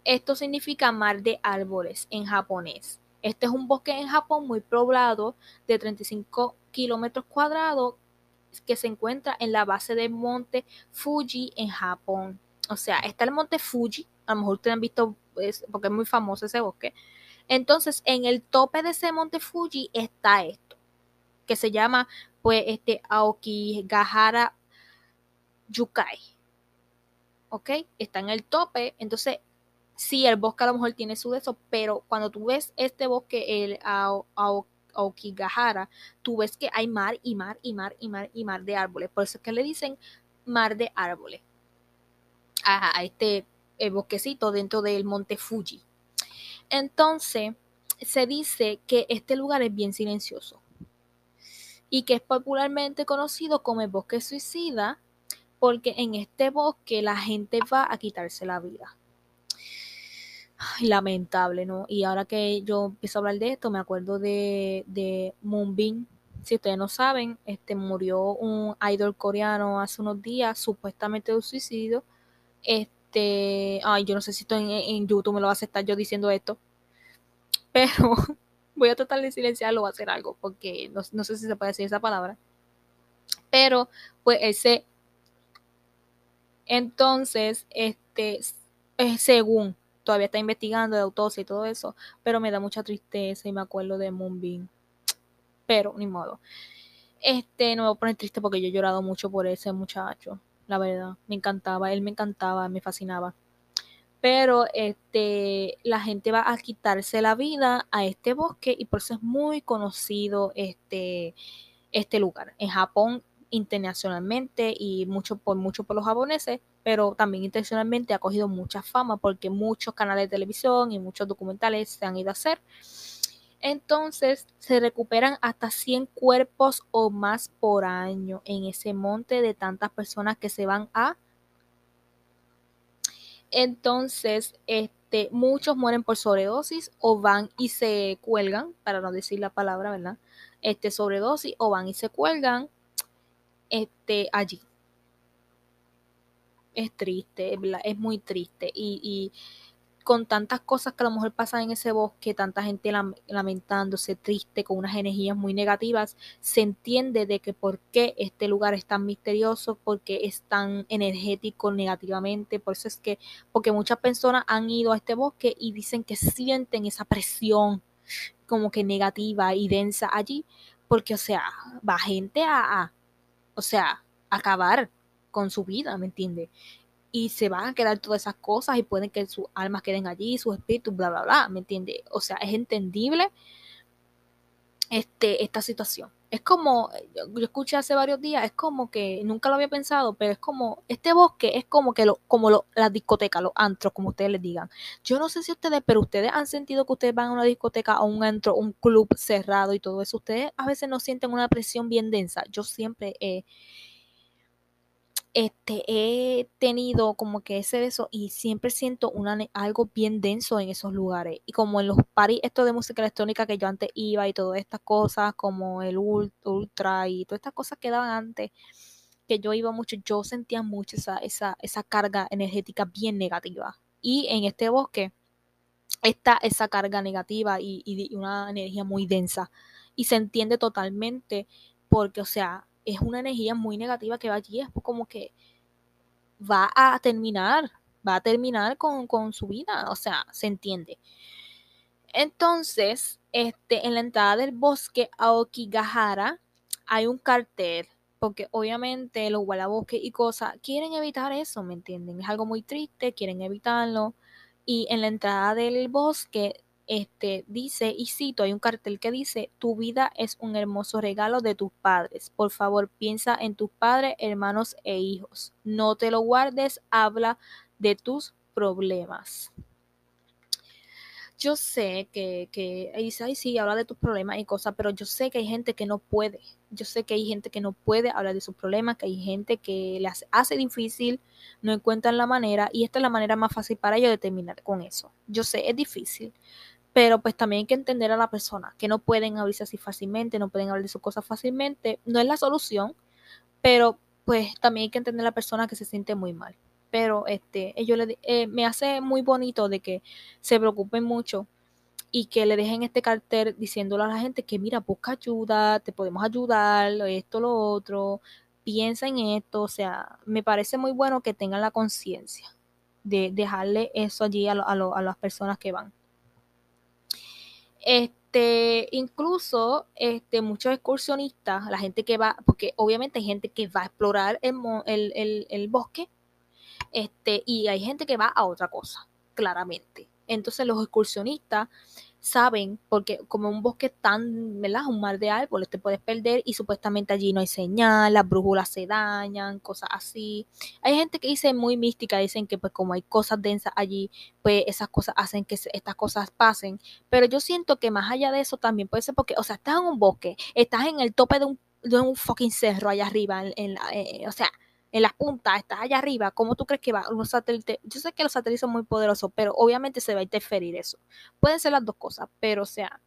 Esto significa mar de árboles en japonés. Este es un bosque en Japón muy poblado de 35 kilómetros cuadrados que se encuentra en la base del monte Fuji en Japón. O sea, está el monte Fuji. A lo mejor ustedes han visto, porque es muy famoso ese bosque. Entonces, en el tope de ese monte Fuji está esto, que se llama, pues, este Aokigahara Yukai. ¿Ok? Está en el tope. Entonces, sí, el bosque a lo mejor tiene su de eso, pero cuando tú ves este bosque, el Aokigahara, tú ves que hay mar y mar y mar y mar y mar de árboles. Por eso es que le dicen mar de árboles a, a este bosquecito dentro del monte Fuji. Entonces, se dice que este lugar es bien silencioso y que es popularmente conocido como el bosque suicida porque en este bosque la gente va a quitarse la vida. lamentable, ¿no? Y ahora que yo empiezo a hablar de esto, me acuerdo de, de Moonbin. Si ustedes no saben, este murió un idol coreano hace unos días, supuestamente de un suicidio. Este, este, ay, yo no sé si estoy en, YouTube me lo va a aceptar yo diciendo esto, pero voy a tratar de silenciarlo o hacer algo, porque no, sé si se puede decir esa palabra. Pero, pues ese, entonces, este, según, todavía está investigando de autopsia y todo eso, pero me da mucha tristeza y me acuerdo de Moonbeam. Pero, ni modo. Este, no me voy a poner triste porque yo he llorado mucho por ese muchacho la verdad. Me encantaba, él me encantaba, me fascinaba. pero este, la gente va a quitarse la vida a este bosque y por eso es muy conocido este, este lugar. En Japón internacionalmente y mucho por mucho por los japoneses, pero también intencionalmente ha cogido mucha fama porque muchos canales de televisión y muchos documentales se han ido a hacer. Entonces se recuperan hasta 100 cuerpos o más por año en ese monte de tantas personas que se van a entonces, este, muchos mueren por sobredosis o van y se cuelgan, para no decir la palabra, ¿verdad? Este, sobredosis o van y se cuelgan este, allí. Es triste, es muy triste. Y, y con tantas cosas que a lo mejor pasan en ese bosque, tanta gente lamentándose, triste, con unas energías muy negativas, se entiende de que por qué este lugar es tan misterioso, porque es tan energético negativamente, por eso es que, porque muchas personas han ido a este bosque y dicen que sienten esa presión como que negativa y densa allí, porque o sea, va gente a, o sea, acabar con su vida, ¿me entiendes? Y se van a quedar todas esas cosas y pueden que sus almas queden allí, sus espíritus, bla, bla, bla, ¿me entiendes? O sea, es entendible este, esta situación. Es como, yo, escuché hace varios días, es como que, nunca lo había pensado, pero es como, este bosque es como que lo, como lo, las discotecas, los antros, como ustedes les digan. Yo no sé si ustedes, pero ustedes han sentido que ustedes van a una discoteca o un antro, un club cerrado y todo eso. Ustedes a veces no sienten una presión bien densa. Yo siempre he este, he tenido como que ese beso y siempre siento algo bien denso en esos lugares. Y como en los paris, esto de música electrónica que yo antes iba y todas estas cosas, como el ultra y todas estas cosas que daban antes, que yo iba mucho, yo sentía mucho esa, esa, esa carga energética bien negativa. Y en este bosque está esa carga negativa y una energía muy densa. Y se entiende totalmente porque, o sea, es una energía muy negativa que va allí, es como que va a terminar, va a terminar con, su vida, o sea, se entiende. Entonces, este, en la entrada del bosque Aokigahara hay un cartel, porque obviamente los gualabosques y cosas quieren evitar eso, ¿me entienden? Es algo muy triste, quieren evitarlo. Y en la entrada del bosque este, dice, y cito, hay un cartel que dice, tu vida es un hermoso regalo de tus padres. Por favor, piensa en tus padres, hermanos e hijos. No te lo guardes, habla de tus problemas. Yo sé que, que dice, ay, sí, habla de tus problemas y cosas, pero yo sé que hay gente que no puede. Yo sé que hay gente que no puede hablar de sus problemas, que hay gente que les hace difícil, no encuentran la manera, y esta es la manera más fácil para ellos de terminar con eso. Yo sé, es difícil, pero pues también hay que entender a la persona, que no pueden abrirse así fácilmente, no pueden hablar de sus cosas fácilmente, no es la solución, pero pues también hay que entender a la persona que se siente muy mal. Pero este, ellos le, eh, me hace muy bonito de que se preocupen mucho y que le dejen este cartel diciéndole a la gente que mira, busca ayuda, te podemos ayudar, esto, lo otro, piensa en esto, o sea, me parece muy bueno que tengan la conciencia de dejarle eso allí a, a las personas que van. Este, incluso este, muchos excursionistas, la gente que va, porque obviamente hay gente que va a explorar el, el bosque, este, y hay gente que va a otra cosa, claramente. Entonces los excursionistas saben, porque como un bosque tan, ¿verdad? Un mar de árboles, te puedes perder y supuestamente allí no hay señal, las brújulas se dañan, cosas así. Hay gente que dice muy mística, dicen que pues como hay cosas densas allí, pues esas cosas hacen que estas cosas pasen. Pero yo siento que más allá de eso también puede ser porque, o sea, estás en un bosque, estás en el tope de un, de un fucking cerro allá arriba, en, eh, o sea, en las puntas, estás allá arriba, ¿cómo tú crees que va un satélite? Yo sé que los satélites son muy poderosos, pero obviamente se va a interferir eso. Pueden ser las dos cosas, pero o sea,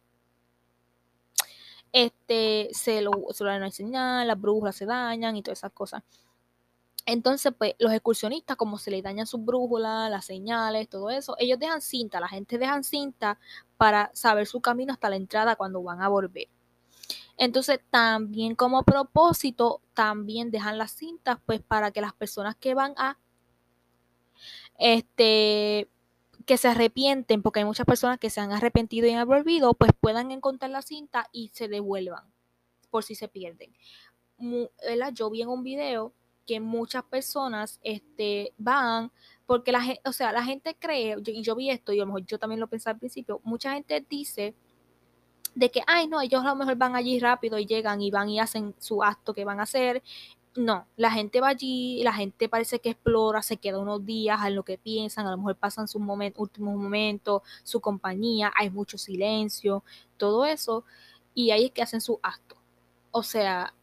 este, se lo, se lo señal, las brújulas se dañan y todas esas cosas. Entonces, pues, los excursionistas, como se les dañan sus brújulas, las señales, todo eso, ellos dejan cinta, la gente deja cinta para saber su camino hasta la entrada cuando van a volver. Entonces, también como propósito, también dejan las cintas, pues para que las personas que van a, este, que se arrepienten, porque hay muchas personas que se han arrepentido y han volvido, pues puedan encontrar la cinta y se devuelvan, por si se pierden. Yo vi en un video que muchas personas este, van porque la gente, o sea, la gente cree, y yo, vi esto y a lo mejor yo también lo pensé al principio, mucha gente dice de que, ay, no, ellos a lo mejor van allí rápido y llegan y van y hacen su acto que van a hacer. No, la gente va allí, la gente parece que explora, se queda unos días en lo que piensan, a lo mejor pasan sus últimos momentos, su compañía, hay mucho silencio, todo eso, y ahí es que hacen su acto. O sea,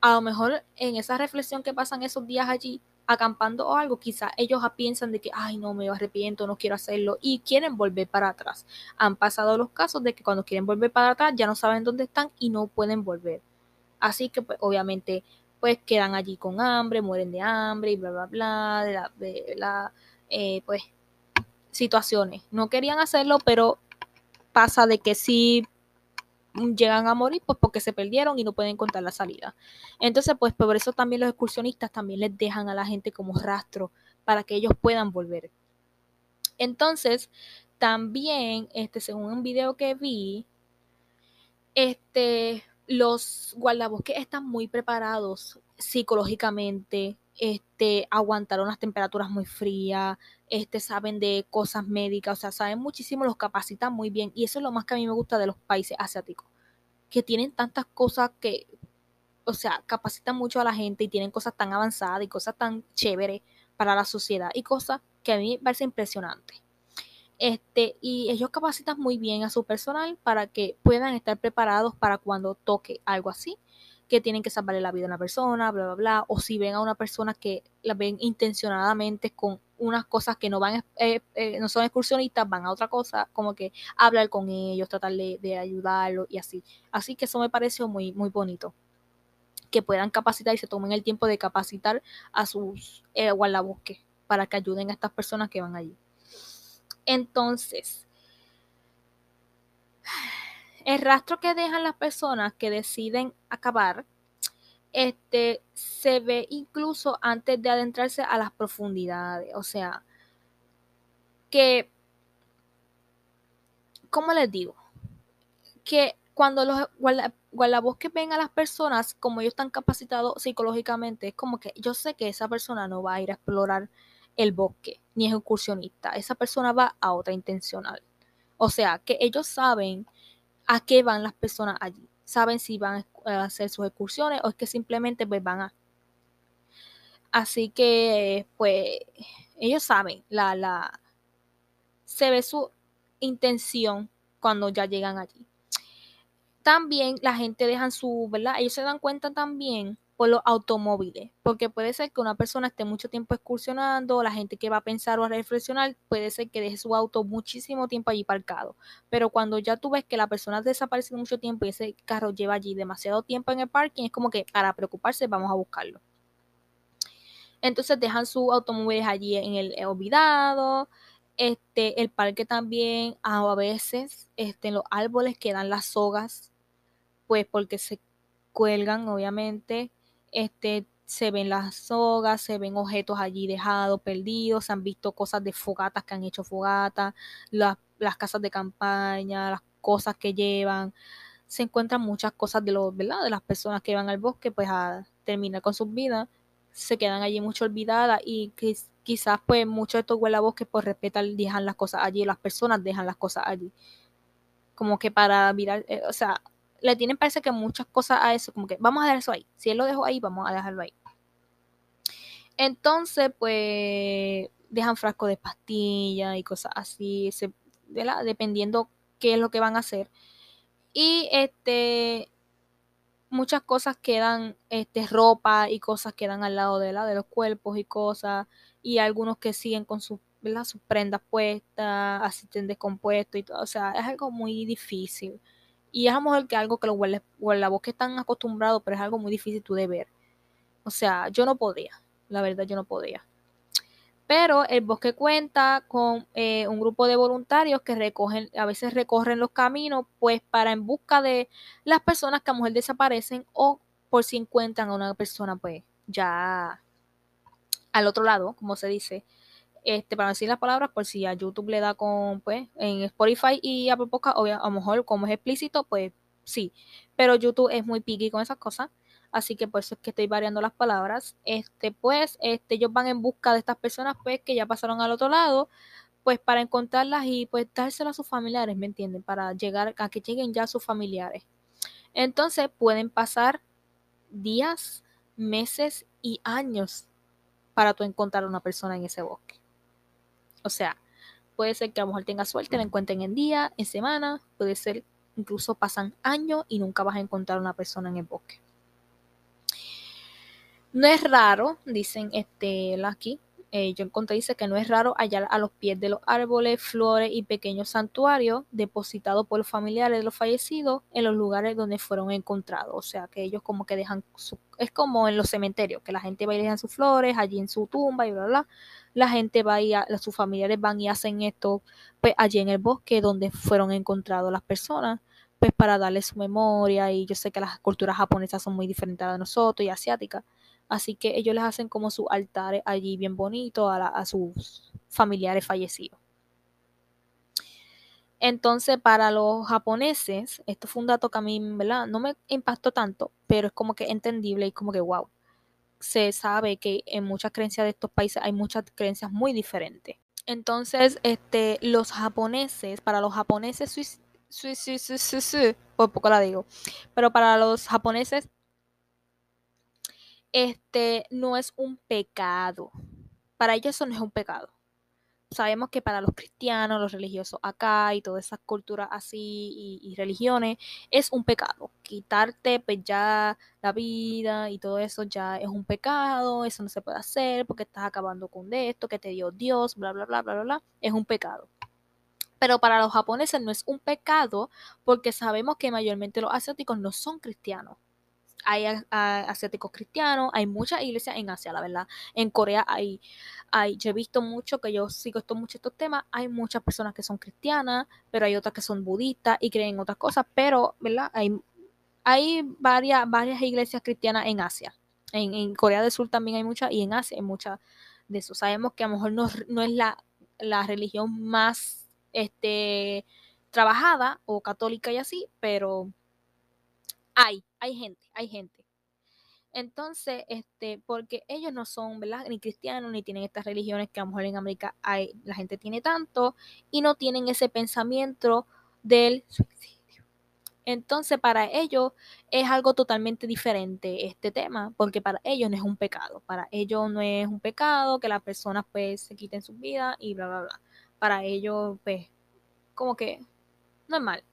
a lo mejor en esa reflexión que pasan esos días allí, acampando o algo, quizás ellos piensan de que, ay, no, me arrepiento, no quiero hacerlo y quieren volver para atrás. Han pasado los casos de que cuando quieren volver para atrás ya no saben dónde están y no pueden volver. Así que, pues, obviamente, pues quedan allí con hambre, mueren de hambre y bla, bla, bla, de la, de la eh, pues, situaciones. No querían hacerlo, pero pasa de que sí llegan a morir pues porque se perdieron y no pueden encontrar la salida. Entonces, pues por eso también los excursionistas también les dejan a la gente como rastro para que ellos puedan volver. Entonces, también, este, según un video que vi, este, los guardabosques están muy preparados psicológicamente, este, aguantaron las temperaturas muy frías, este, saben de cosas médicas, o sea, saben muchísimo, los capacitan muy bien. Y eso es lo más que a mí me gusta de los países asiáticos, que tienen tantas cosas que, o sea, capacitan mucho a la gente y tienen cosas tan avanzadas y cosas tan chéveres para la sociedad y cosas que a mí me parece impresionante. Este, y ellos capacitan muy bien a su personal para que puedan estar preparados para cuando toque algo así que tienen que salvarle la vida a una persona, bla, bla, bla, o si ven a una persona que la ven intencionadamente con unas cosas que no van, eh, eh, no son excursionistas, van a otra cosa, como que hablar con ellos, tratar de, de ayudarlos y así. Así que eso me pareció muy, muy bonito que puedan capacitar y se tomen el tiempo de capacitar a sus eh, guardabosques para que ayuden a estas personas que van allí. Entonces, el rastro que dejan las personas que deciden acabar, este, se ve incluso antes de adentrarse a las profundidades. O sea, que, ¿cómo les digo? Que cuando los guardabosques ven a las personas, como ellos están capacitados psicológicamente, es como que yo sé que esa persona no va a ir a explorar el bosque, ni es excursionista. Esa persona va a otra intencional. O sea, que ellos saben a qué van las personas allí. Saben si van a hacer sus excursiones o es que simplemente pues, van a... Así que, pues, ellos saben, la, la, se ve su intención cuando ya llegan allí. También la gente deja su, ¿verdad? Ellos se dan cuenta también por los automóviles, porque puede ser que una persona esté mucho tiempo excursionando, la gente que va a pensar o a reflexionar, puede ser que deje su auto muchísimo tiempo allí parcado, pero cuando ya tú ves que la persona ha desaparecido mucho tiempo y ese carro lleva allí demasiado tiempo en el parking, es como que para preocuparse vamos a buscarlo. Entonces dejan sus automóviles allí en el olvidado, este, el parque también a veces, este, los árboles quedan las sogas, pues porque se cuelgan obviamente este, se ven las sogas, se ven objetos allí dejados, perdidos, se han visto cosas de fogatas que han hecho fogatas, las, casas de campaña, las cosas que llevan, se encuentran muchas cosas de los, ¿verdad? De las personas que van al bosque, pues a terminar con sus vidas, se quedan allí mucho olvidadas y quizás pues muchos de estos bosques por respetar dejan las cosas allí, las personas dejan las cosas allí. Como que para mirar, eh, o sea, le tienen parece que muchas cosas a eso, como que vamos a dejar eso ahí. Si él lo dejó ahí, vamos a dejarlo ahí. Entonces, pues dejan frasco de pastillas y cosas así, dependiendo qué es lo que van a hacer. Y este muchas cosas quedan, este, ropa y cosas quedan al lado de la de los cuerpos y cosas. Y algunos que siguen con sus, sus prendas puestas, asisten descompuestos y todo. O sea, es algo muy difícil. Y es a lo que algo que los guardabosques están acostumbrados, pero es algo muy difícil tú de ver. O sea, yo no podía, la verdad yo no podía. Pero el bosque cuenta con eh, un grupo de voluntarios que recogen, a veces recorren los caminos, pues para en busca de las personas que a lo mejor desaparecen o por si encuentran a una persona, pues ya al otro lado, como se dice, este, para decir las palabras, por si a YouTube le da con, pues, en Spotify y a Podcast, a lo mejor como es explícito, pues sí, pero YouTube es muy picky con esas cosas, así que por eso es que estoy variando las palabras. Este, pues, este, ellos van en busca de estas personas, pues, que ya pasaron al otro lado, pues, para encontrarlas y, pues, dárselas a sus familiares, ¿me entienden? Para llegar, a que lleguen ya sus familiares. Entonces, pueden pasar días, meses y años para tú encontrar a una persona en ese bosque. O sea, puede ser que a lo mejor tenga suerte, la encuentren en día, en semana, puede ser incluso pasan años y nunca vas a encontrar una persona en el bosque. No es raro, dicen este aquí, eh, yo encontré, dice que no es raro hallar a los pies de los árboles, flores y pequeños santuarios depositados por los familiares de los fallecidos en los lugares donde fueron encontrados. O sea, que ellos como que dejan su, es como en los cementerios, que la gente va y dejan sus flores allí en su tumba y bla, bla, La gente va y sus familiares van y hacen esto pues allí en el bosque donde fueron encontrados las personas pues para darle su memoria. Y yo sé que las culturas japonesas son muy diferentes a de nosotros y asiáticas Así que ellos les hacen como sus altares allí bien bonitos a, sus familiares fallecidos. Entonces, para los japoneses, esto fue un dato que a mí, ¿verdad? No me impactó tanto, pero es como que entendible y como que, wow. Se sabe que en muchas creencias de estos países hay muchas creencias muy diferentes. Entonces, este, los japoneses, para los japoneses, sí, sí, sí, por poco la digo, pero para los japoneses este no es un pecado. Para ellos eso no es un pecado. Sabemos que para los cristianos, los religiosos acá y todas esas culturas así y, religiones es un pecado. Quitarte pues ya la vida y todo eso ya es un pecado, eso no se puede hacer porque estás acabando con esto que te dio Dios, bla, bla, bla, bla, bla, bla. Es un pecado. Pero para los japoneses no es un pecado porque sabemos que mayormente los asiáticos no son cristianos hay asiáticos cristianos, hay muchas iglesias en Asia, la verdad. En Corea hay, hay, yo he visto mucho, que yo sigo esto, mucho estos temas, hay muchas personas que son cristianas, pero hay otras que son budistas y creen en otras cosas, pero, ¿verdad? Hay, hay varias, varias iglesias cristianas en Asia. En, Corea del Sur también hay muchas y en Asia hay muchas de eso. Sabemos que a lo mejor no, no es la, la religión más este, trabajada o católica y así, pero hay, hay gente, hay gente. Entonces, este, porque ellos no son, ¿verdad? Ni cristianos, ni tienen estas religiones que a lo mejor en América hay, la gente tiene tanto, y no tienen ese pensamiento del suicidio. Entonces, para ellos es algo totalmente diferente este tema, porque para ellos no es un pecado. Para ellos no es un pecado que las personas pues se quiten su vida y bla, bla, bla. Para ellos, pues, como que no es mal.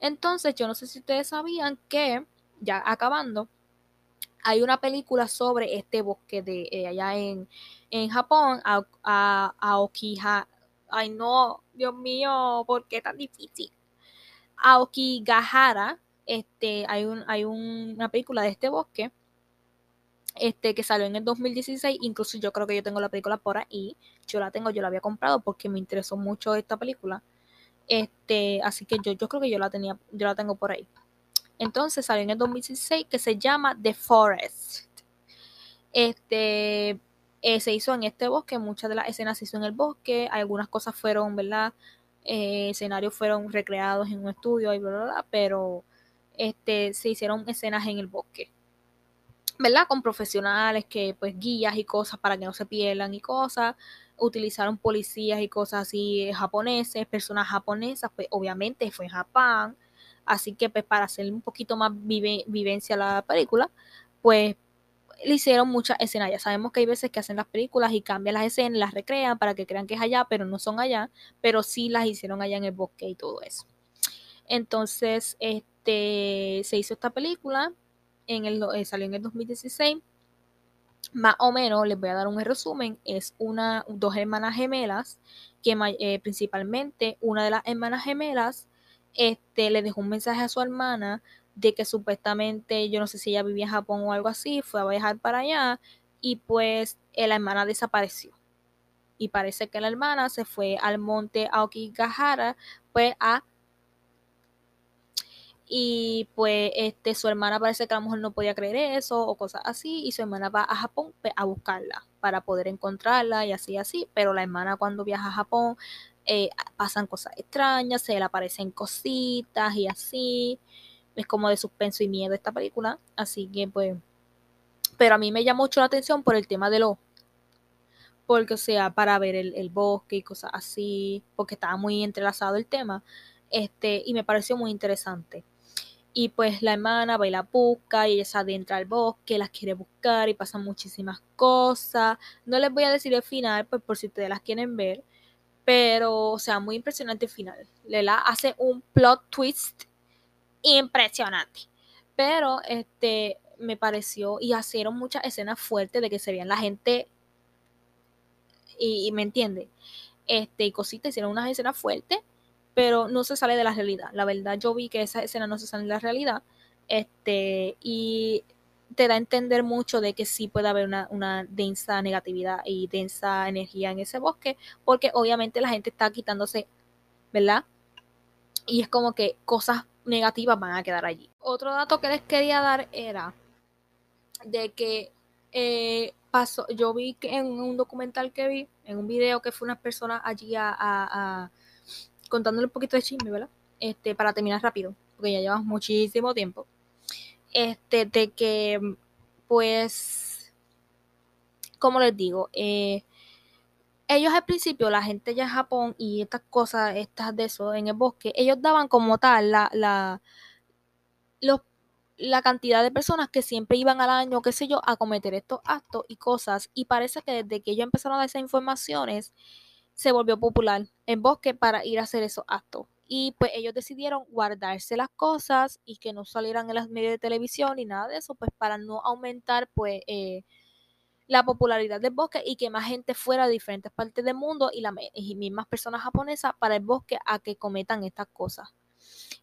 Entonces, yo no sé si ustedes sabían que, ya acabando, hay una película sobre este bosque de eh, allá en, Japón, a, a, Aokija. Ay, no, Dios mío, ¿por qué tan difícil? Aokigahara, este, hay, un, hay una película de este bosque este, que salió en el 2016, incluso yo creo que yo tengo la película por ahí, yo la tengo, yo la había comprado porque me interesó mucho esta película, este, así que yo, yo creo que yo la tenía, yo la tengo por ahí. Entonces salió en el 2016 que se llama The Forest. Este eh, se hizo en este bosque, muchas de las escenas se hizo en el bosque, algunas cosas fueron, ¿verdad? Eh, escenarios fueron recreados en un estudio y bla, bla, bla, pero este, se hicieron escenas en el bosque. ¿Verdad? Con profesionales que pues guías y cosas para que no se pierdan y cosas utilizaron policías y cosas así eh, japoneses, personas japonesas, pues obviamente fue en Japón, así que pues para hacer un poquito más vivencia a la película, pues le hicieron muchas escenas. Ya sabemos que hay veces que hacen las películas y cambian las escenas, las recrean para que crean que es allá, pero no son allá, pero sí las hicieron allá en el bosque y todo eso. Entonces, este, se hizo esta película, en el, eh, salió en el 2016 más o menos, les voy a dar un resumen, es una, dos hermanas gemelas, que eh, principalmente una de las hermanas gemelas este, le dejó un mensaje a su hermana de que supuestamente, yo no sé si ella vivía en Japón o algo así, fue a viajar para allá y pues eh, la hermana desapareció. Y parece que la hermana se fue al monte Aokigahara pues a y pues este su hermana parece que a lo mejor no podía creer eso o cosas así y su hermana va a Japón pues, a buscarla para poder encontrarla y así así pero la hermana cuando viaja a Japón eh, pasan cosas extrañas se le aparecen cositas y así es como de suspenso y miedo esta película, así que pues, pero a mí me llama mucho la atención por el tema de lo, porque o sea, para ver el, el bosque y cosas así, porque estaba muy entrelazado el tema, este, y me pareció muy interesante. Y pues la hermana va y la busca y ella se adentra al bosque, las quiere buscar y pasan muchísimas cosas. No les voy a decir el final, pues por si ustedes las quieren ver. Pero, o sea, muy impresionante el final. Lela hace un plot twist impresionante. Pero, este, me pareció, y hicieron muchas escenas fuertes de que se veían la gente, y, me entiende, este, y cositas, hicieron unas escenas fuertes pero no se sale de la realidad. La verdad, yo vi que esa escena no se sale de la realidad, este, y te da a entender mucho de que sí puede haber una, una, densa negatividad y densa energía en ese bosque, porque obviamente la gente está quitándose, ¿verdad? Y es como que cosas negativas van a quedar allí. Otro dato que les quería dar era de que eh, pasó, yo vi que en un documental que vi, en un video que fue una persona allí a, a, a contándole un poquito de chisme, ¿verdad? Este, para terminar rápido, porque ya llevamos muchísimo tiempo. Este, de que, pues, como les digo, eh, ellos al principio, la gente ya en Japón y estas cosas, estas de eso en el bosque, ellos daban como tal la, la, la cantidad de personas que siempre iban al año, qué sé yo, a cometer estos actos y cosas. Y parece que desde que ellos empezaron a dar esas informaciones, se volvió popular en Bosque para ir a hacer esos actos. Y pues ellos decidieron guardarse las cosas y que no salieran en las medios de televisión ni nada de eso, pues para no aumentar pues eh, la popularidad del bosque y que más gente fuera de diferentes partes del mundo y las mismas personas japonesas para el bosque a que cometan estas cosas.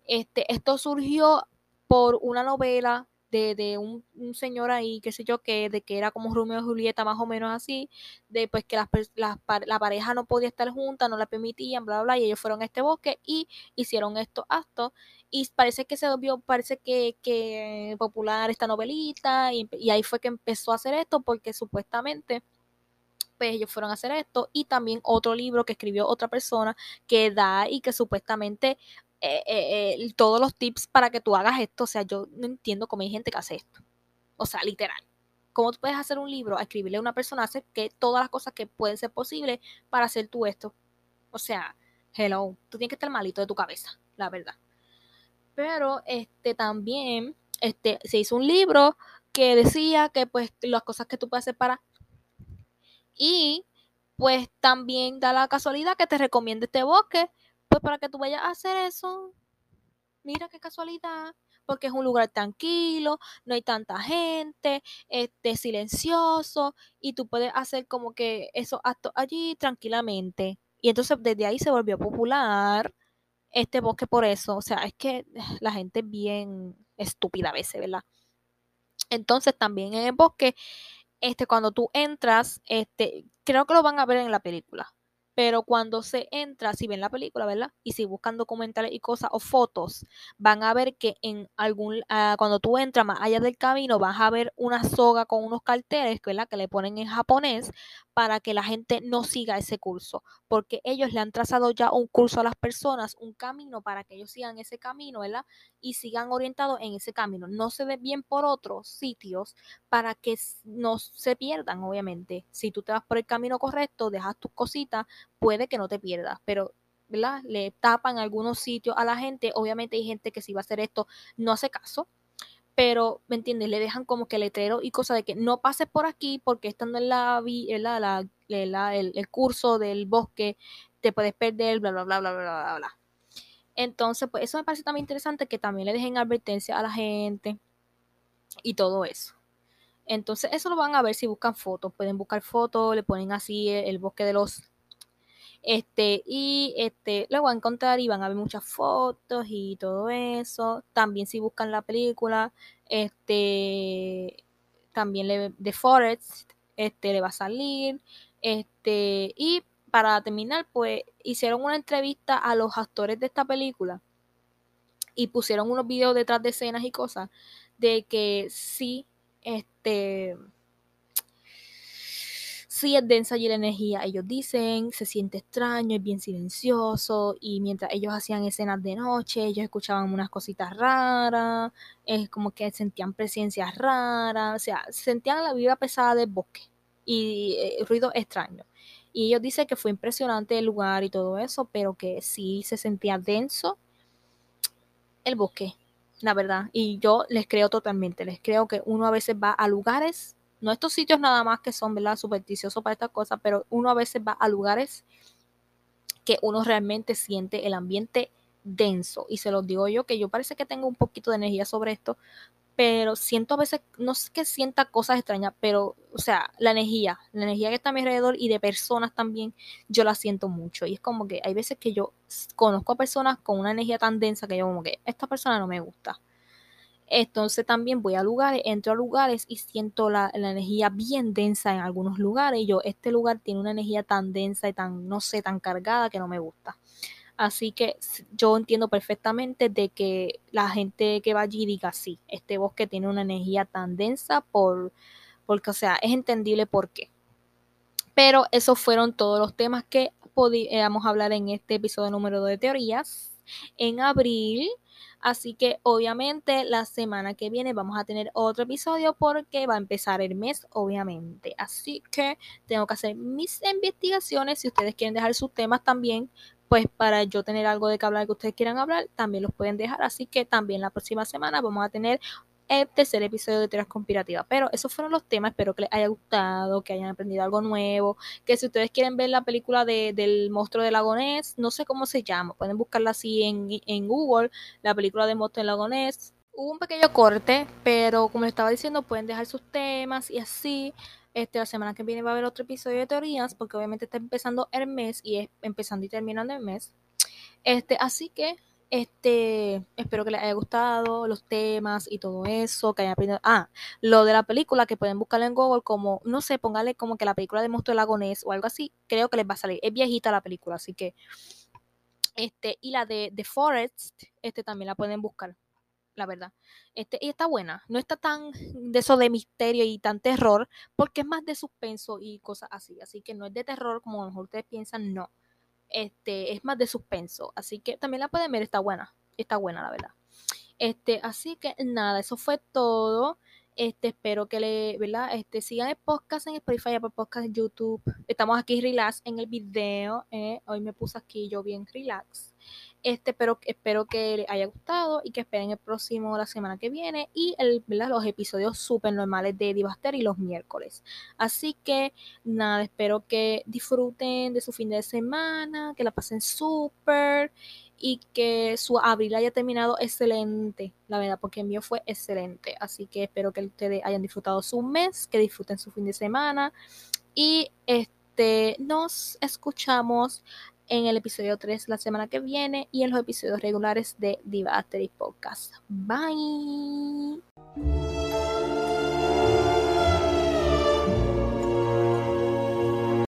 Este, esto surgió por una novela de, de un, un, señor ahí, qué sé yo, que, de que era como Romeo y Julieta, más o menos así, de pues que las, las, la pareja no podía estar junta, no la permitían, bla, bla, y ellos fueron a este bosque y hicieron estos actos. Y parece que se volvió, parece que, que popular esta novelita, y, y ahí fue que empezó a hacer esto, porque supuestamente pues ellos fueron a hacer esto y también otro libro que escribió otra persona que da y que supuestamente eh, eh, todos los tips para que tú hagas esto. O sea, yo no entiendo cómo hay gente que hace esto. O sea, literal. ¿Cómo tú puedes hacer un libro, escribirle a una persona, hacer que todas las cosas que pueden ser posibles para hacer tú esto? O sea, hello, tú tienes que estar malito de tu cabeza, la verdad. Pero este también este, se hizo un libro que decía que pues las cosas que tú puedes hacer para... Y pues también da la casualidad que te recomiende este bosque pues para que tú vayas a hacer eso, mira qué casualidad, porque es un lugar tranquilo, no hay tanta gente, este silencioso y tú puedes hacer como que esos actos allí tranquilamente. Y entonces desde ahí se volvió popular este bosque por eso, o sea, es que la gente es bien estúpida a veces, ¿verdad? Entonces también en el bosque este cuando tú entras, este creo que lo van a ver en la película pero cuando se entra, si ven la película, ¿verdad? Y si buscan documentales y cosas o fotos, van a ver que en algún, uh, cuando tú entras más allá del camino, vas a ver una soga con unos carteles, ¿verdad? Que le ponen en japonés para que la gente no siga ese curso, porque ellos le han trazado ya un curso a las personas, un camino para que ellos sigan ese camino, ¿verdad? Y sigan orientados en ese camino. No se bien por otros sitios para que no se pierdan, obviamente. Si tú te vas por el camino correcto, dejas tus cositas, puede que no te pierdas, pero ¿verdad? Le tapan algunos sitios a la gente. Obviamente hay gente que si va a hacer esto no hace caso pero, ¿me entiendes? Le dejan como que letrero y cosas de que no pases por aquí porque estando en la, la, la, la el, el, curso del bosque te puedes perder, bla, bla, bla, bla, bla, bla, bla. Entonces, pues eso me parece también interesante que también le dejen advertencia a la gente y todo eso. Entonces, eso lo van a ver si buscan fotos. Pueden buscar fotos, le ponen así el bosque de los este, y este, lo van a encontrar y van a ver muchas fotos y todo eso. También si buscan la película, este, también le, The Forest, este, le va a salir. Este, y para terminar, pues hicieron una entrevista a los actores de esta película y pusieron unos videos detrás de escenas y cosas de que sí, este sí es densa allí la energía. Ellos dicen, se siente extraño, es bien silencioso. Y mientras ellos hacían escenas de noche, ellos escuchaban unas cositas raras. Es como que sentían presencias raras. O sea, sentían la vida pesada del bosque. Y eh, ruido extraño. Y ellos dicen que fue impresionante el lugar y todo eso, pero que sí se sentía denso el bosque, la verdad. Y yo les creo totalmente. Les creo que uno a veces va a lugares no estos sitios nada más que son, ¿verdad? Supersticiosos para estas cosas, pero uno a veces va a lugares que uno realmente siente el ambiente denso. Y se los digo yo que yo parece que tengo un poquito de energía sobre esto, pero siento a veces, no sé que sienta cosas extrañas, pero, o sea, la energía, la energía que está a mi alrededor y de personas también, yo la siento mucho. Y es como que hay veces que yo conozco a personas con una energía tan densa que yo como que esta persona no me gusta. Entonces también voy a lugares, entro a lugares y siento la, energía bien densa en algunos lugares. Y yo, este lugar tiene una energía tan densa y tan, no sé, tan cargada que no me gusta. Así que yo entiendo perfectamente de que la gente que va allí diga, sí, este bosque tiene una energía tan densa por, porque, o sea, es entendible por qué. Pero esos fueron todos los temas que podíamos hablar en este episodio número 2 de teorías. En abril Así que obviamente la semana que viene vamos a tener otro episodio porque va a empezar el mes, obviamente. Así que tengo que hacer mis investigaciones. Si ustedes quieren dejar sus temas también, pues para yo tener algo de que hablar que ustedes quieran hablar, también los pueden dejar. Así que también la próxima semana vamos a tener el tercer episodio de Teorías Conspirativas. Pero esos fueron los temas. Espero que les haya gustado, que hayan aprendido algo nuevo. Que si ustedes quieren ver la película de, del monstruo del lagonés, no sé cómo se llama. Pueden buscarla así en, en Google, la película de monstruo del lagonés. Hubo un pequeño corte, pero como les estaba diciendo, pueden dejar sus temas y así. Este, la semana que viene va a haber otro episodio de teorías, porque obviamente está empezando el mes y es empezando y terminando el mes. Este, así que este, espero que les haya gustado los temas y todo eso, que hayan aprendido. Ah, lo de la película que pueden buscarla en Google como, no sé, póngale como que la película de Monstruo Lagonés o algo así, creo que les va a salir. Es viejita la película, así que este y la de The Forest, este también la pueden buscar, la verdad. Este y está buena, no está tan de eso de misterio y tan terror, porque es más de suspenso y cosas así, así que no es de terror como a lo mejor ustedes piensan, no este, es más de suspenso. Así que también la pueden ver, está buena. Está buena, la verdad. Este, así que nada, eso fue todo. Este, espero que le, ¿verdad? Este, sigan el podcast en Spotify, Apple Podcast, YouTube. Estamos aquí relax en el video. Eh. Hoy me puse aquí yo bien relax. Este, pero espero que les haya gustado y que esperen el próximo la semana que viene y el, los episodios súper normales de Divaster y los miércoles. Así que nada, espero que disfruten de su fin de semana, que la pasen súper y que su abril haya terminado excelente, la verdad, porque el mío fue excelente. Así que espero que ustedes hayan disfrutado su mes, que disfruten su fin de semana y este nos escuchamos en el episodio 3 la semana que viene y en los episodios regulares de Diva Podcast. Bye.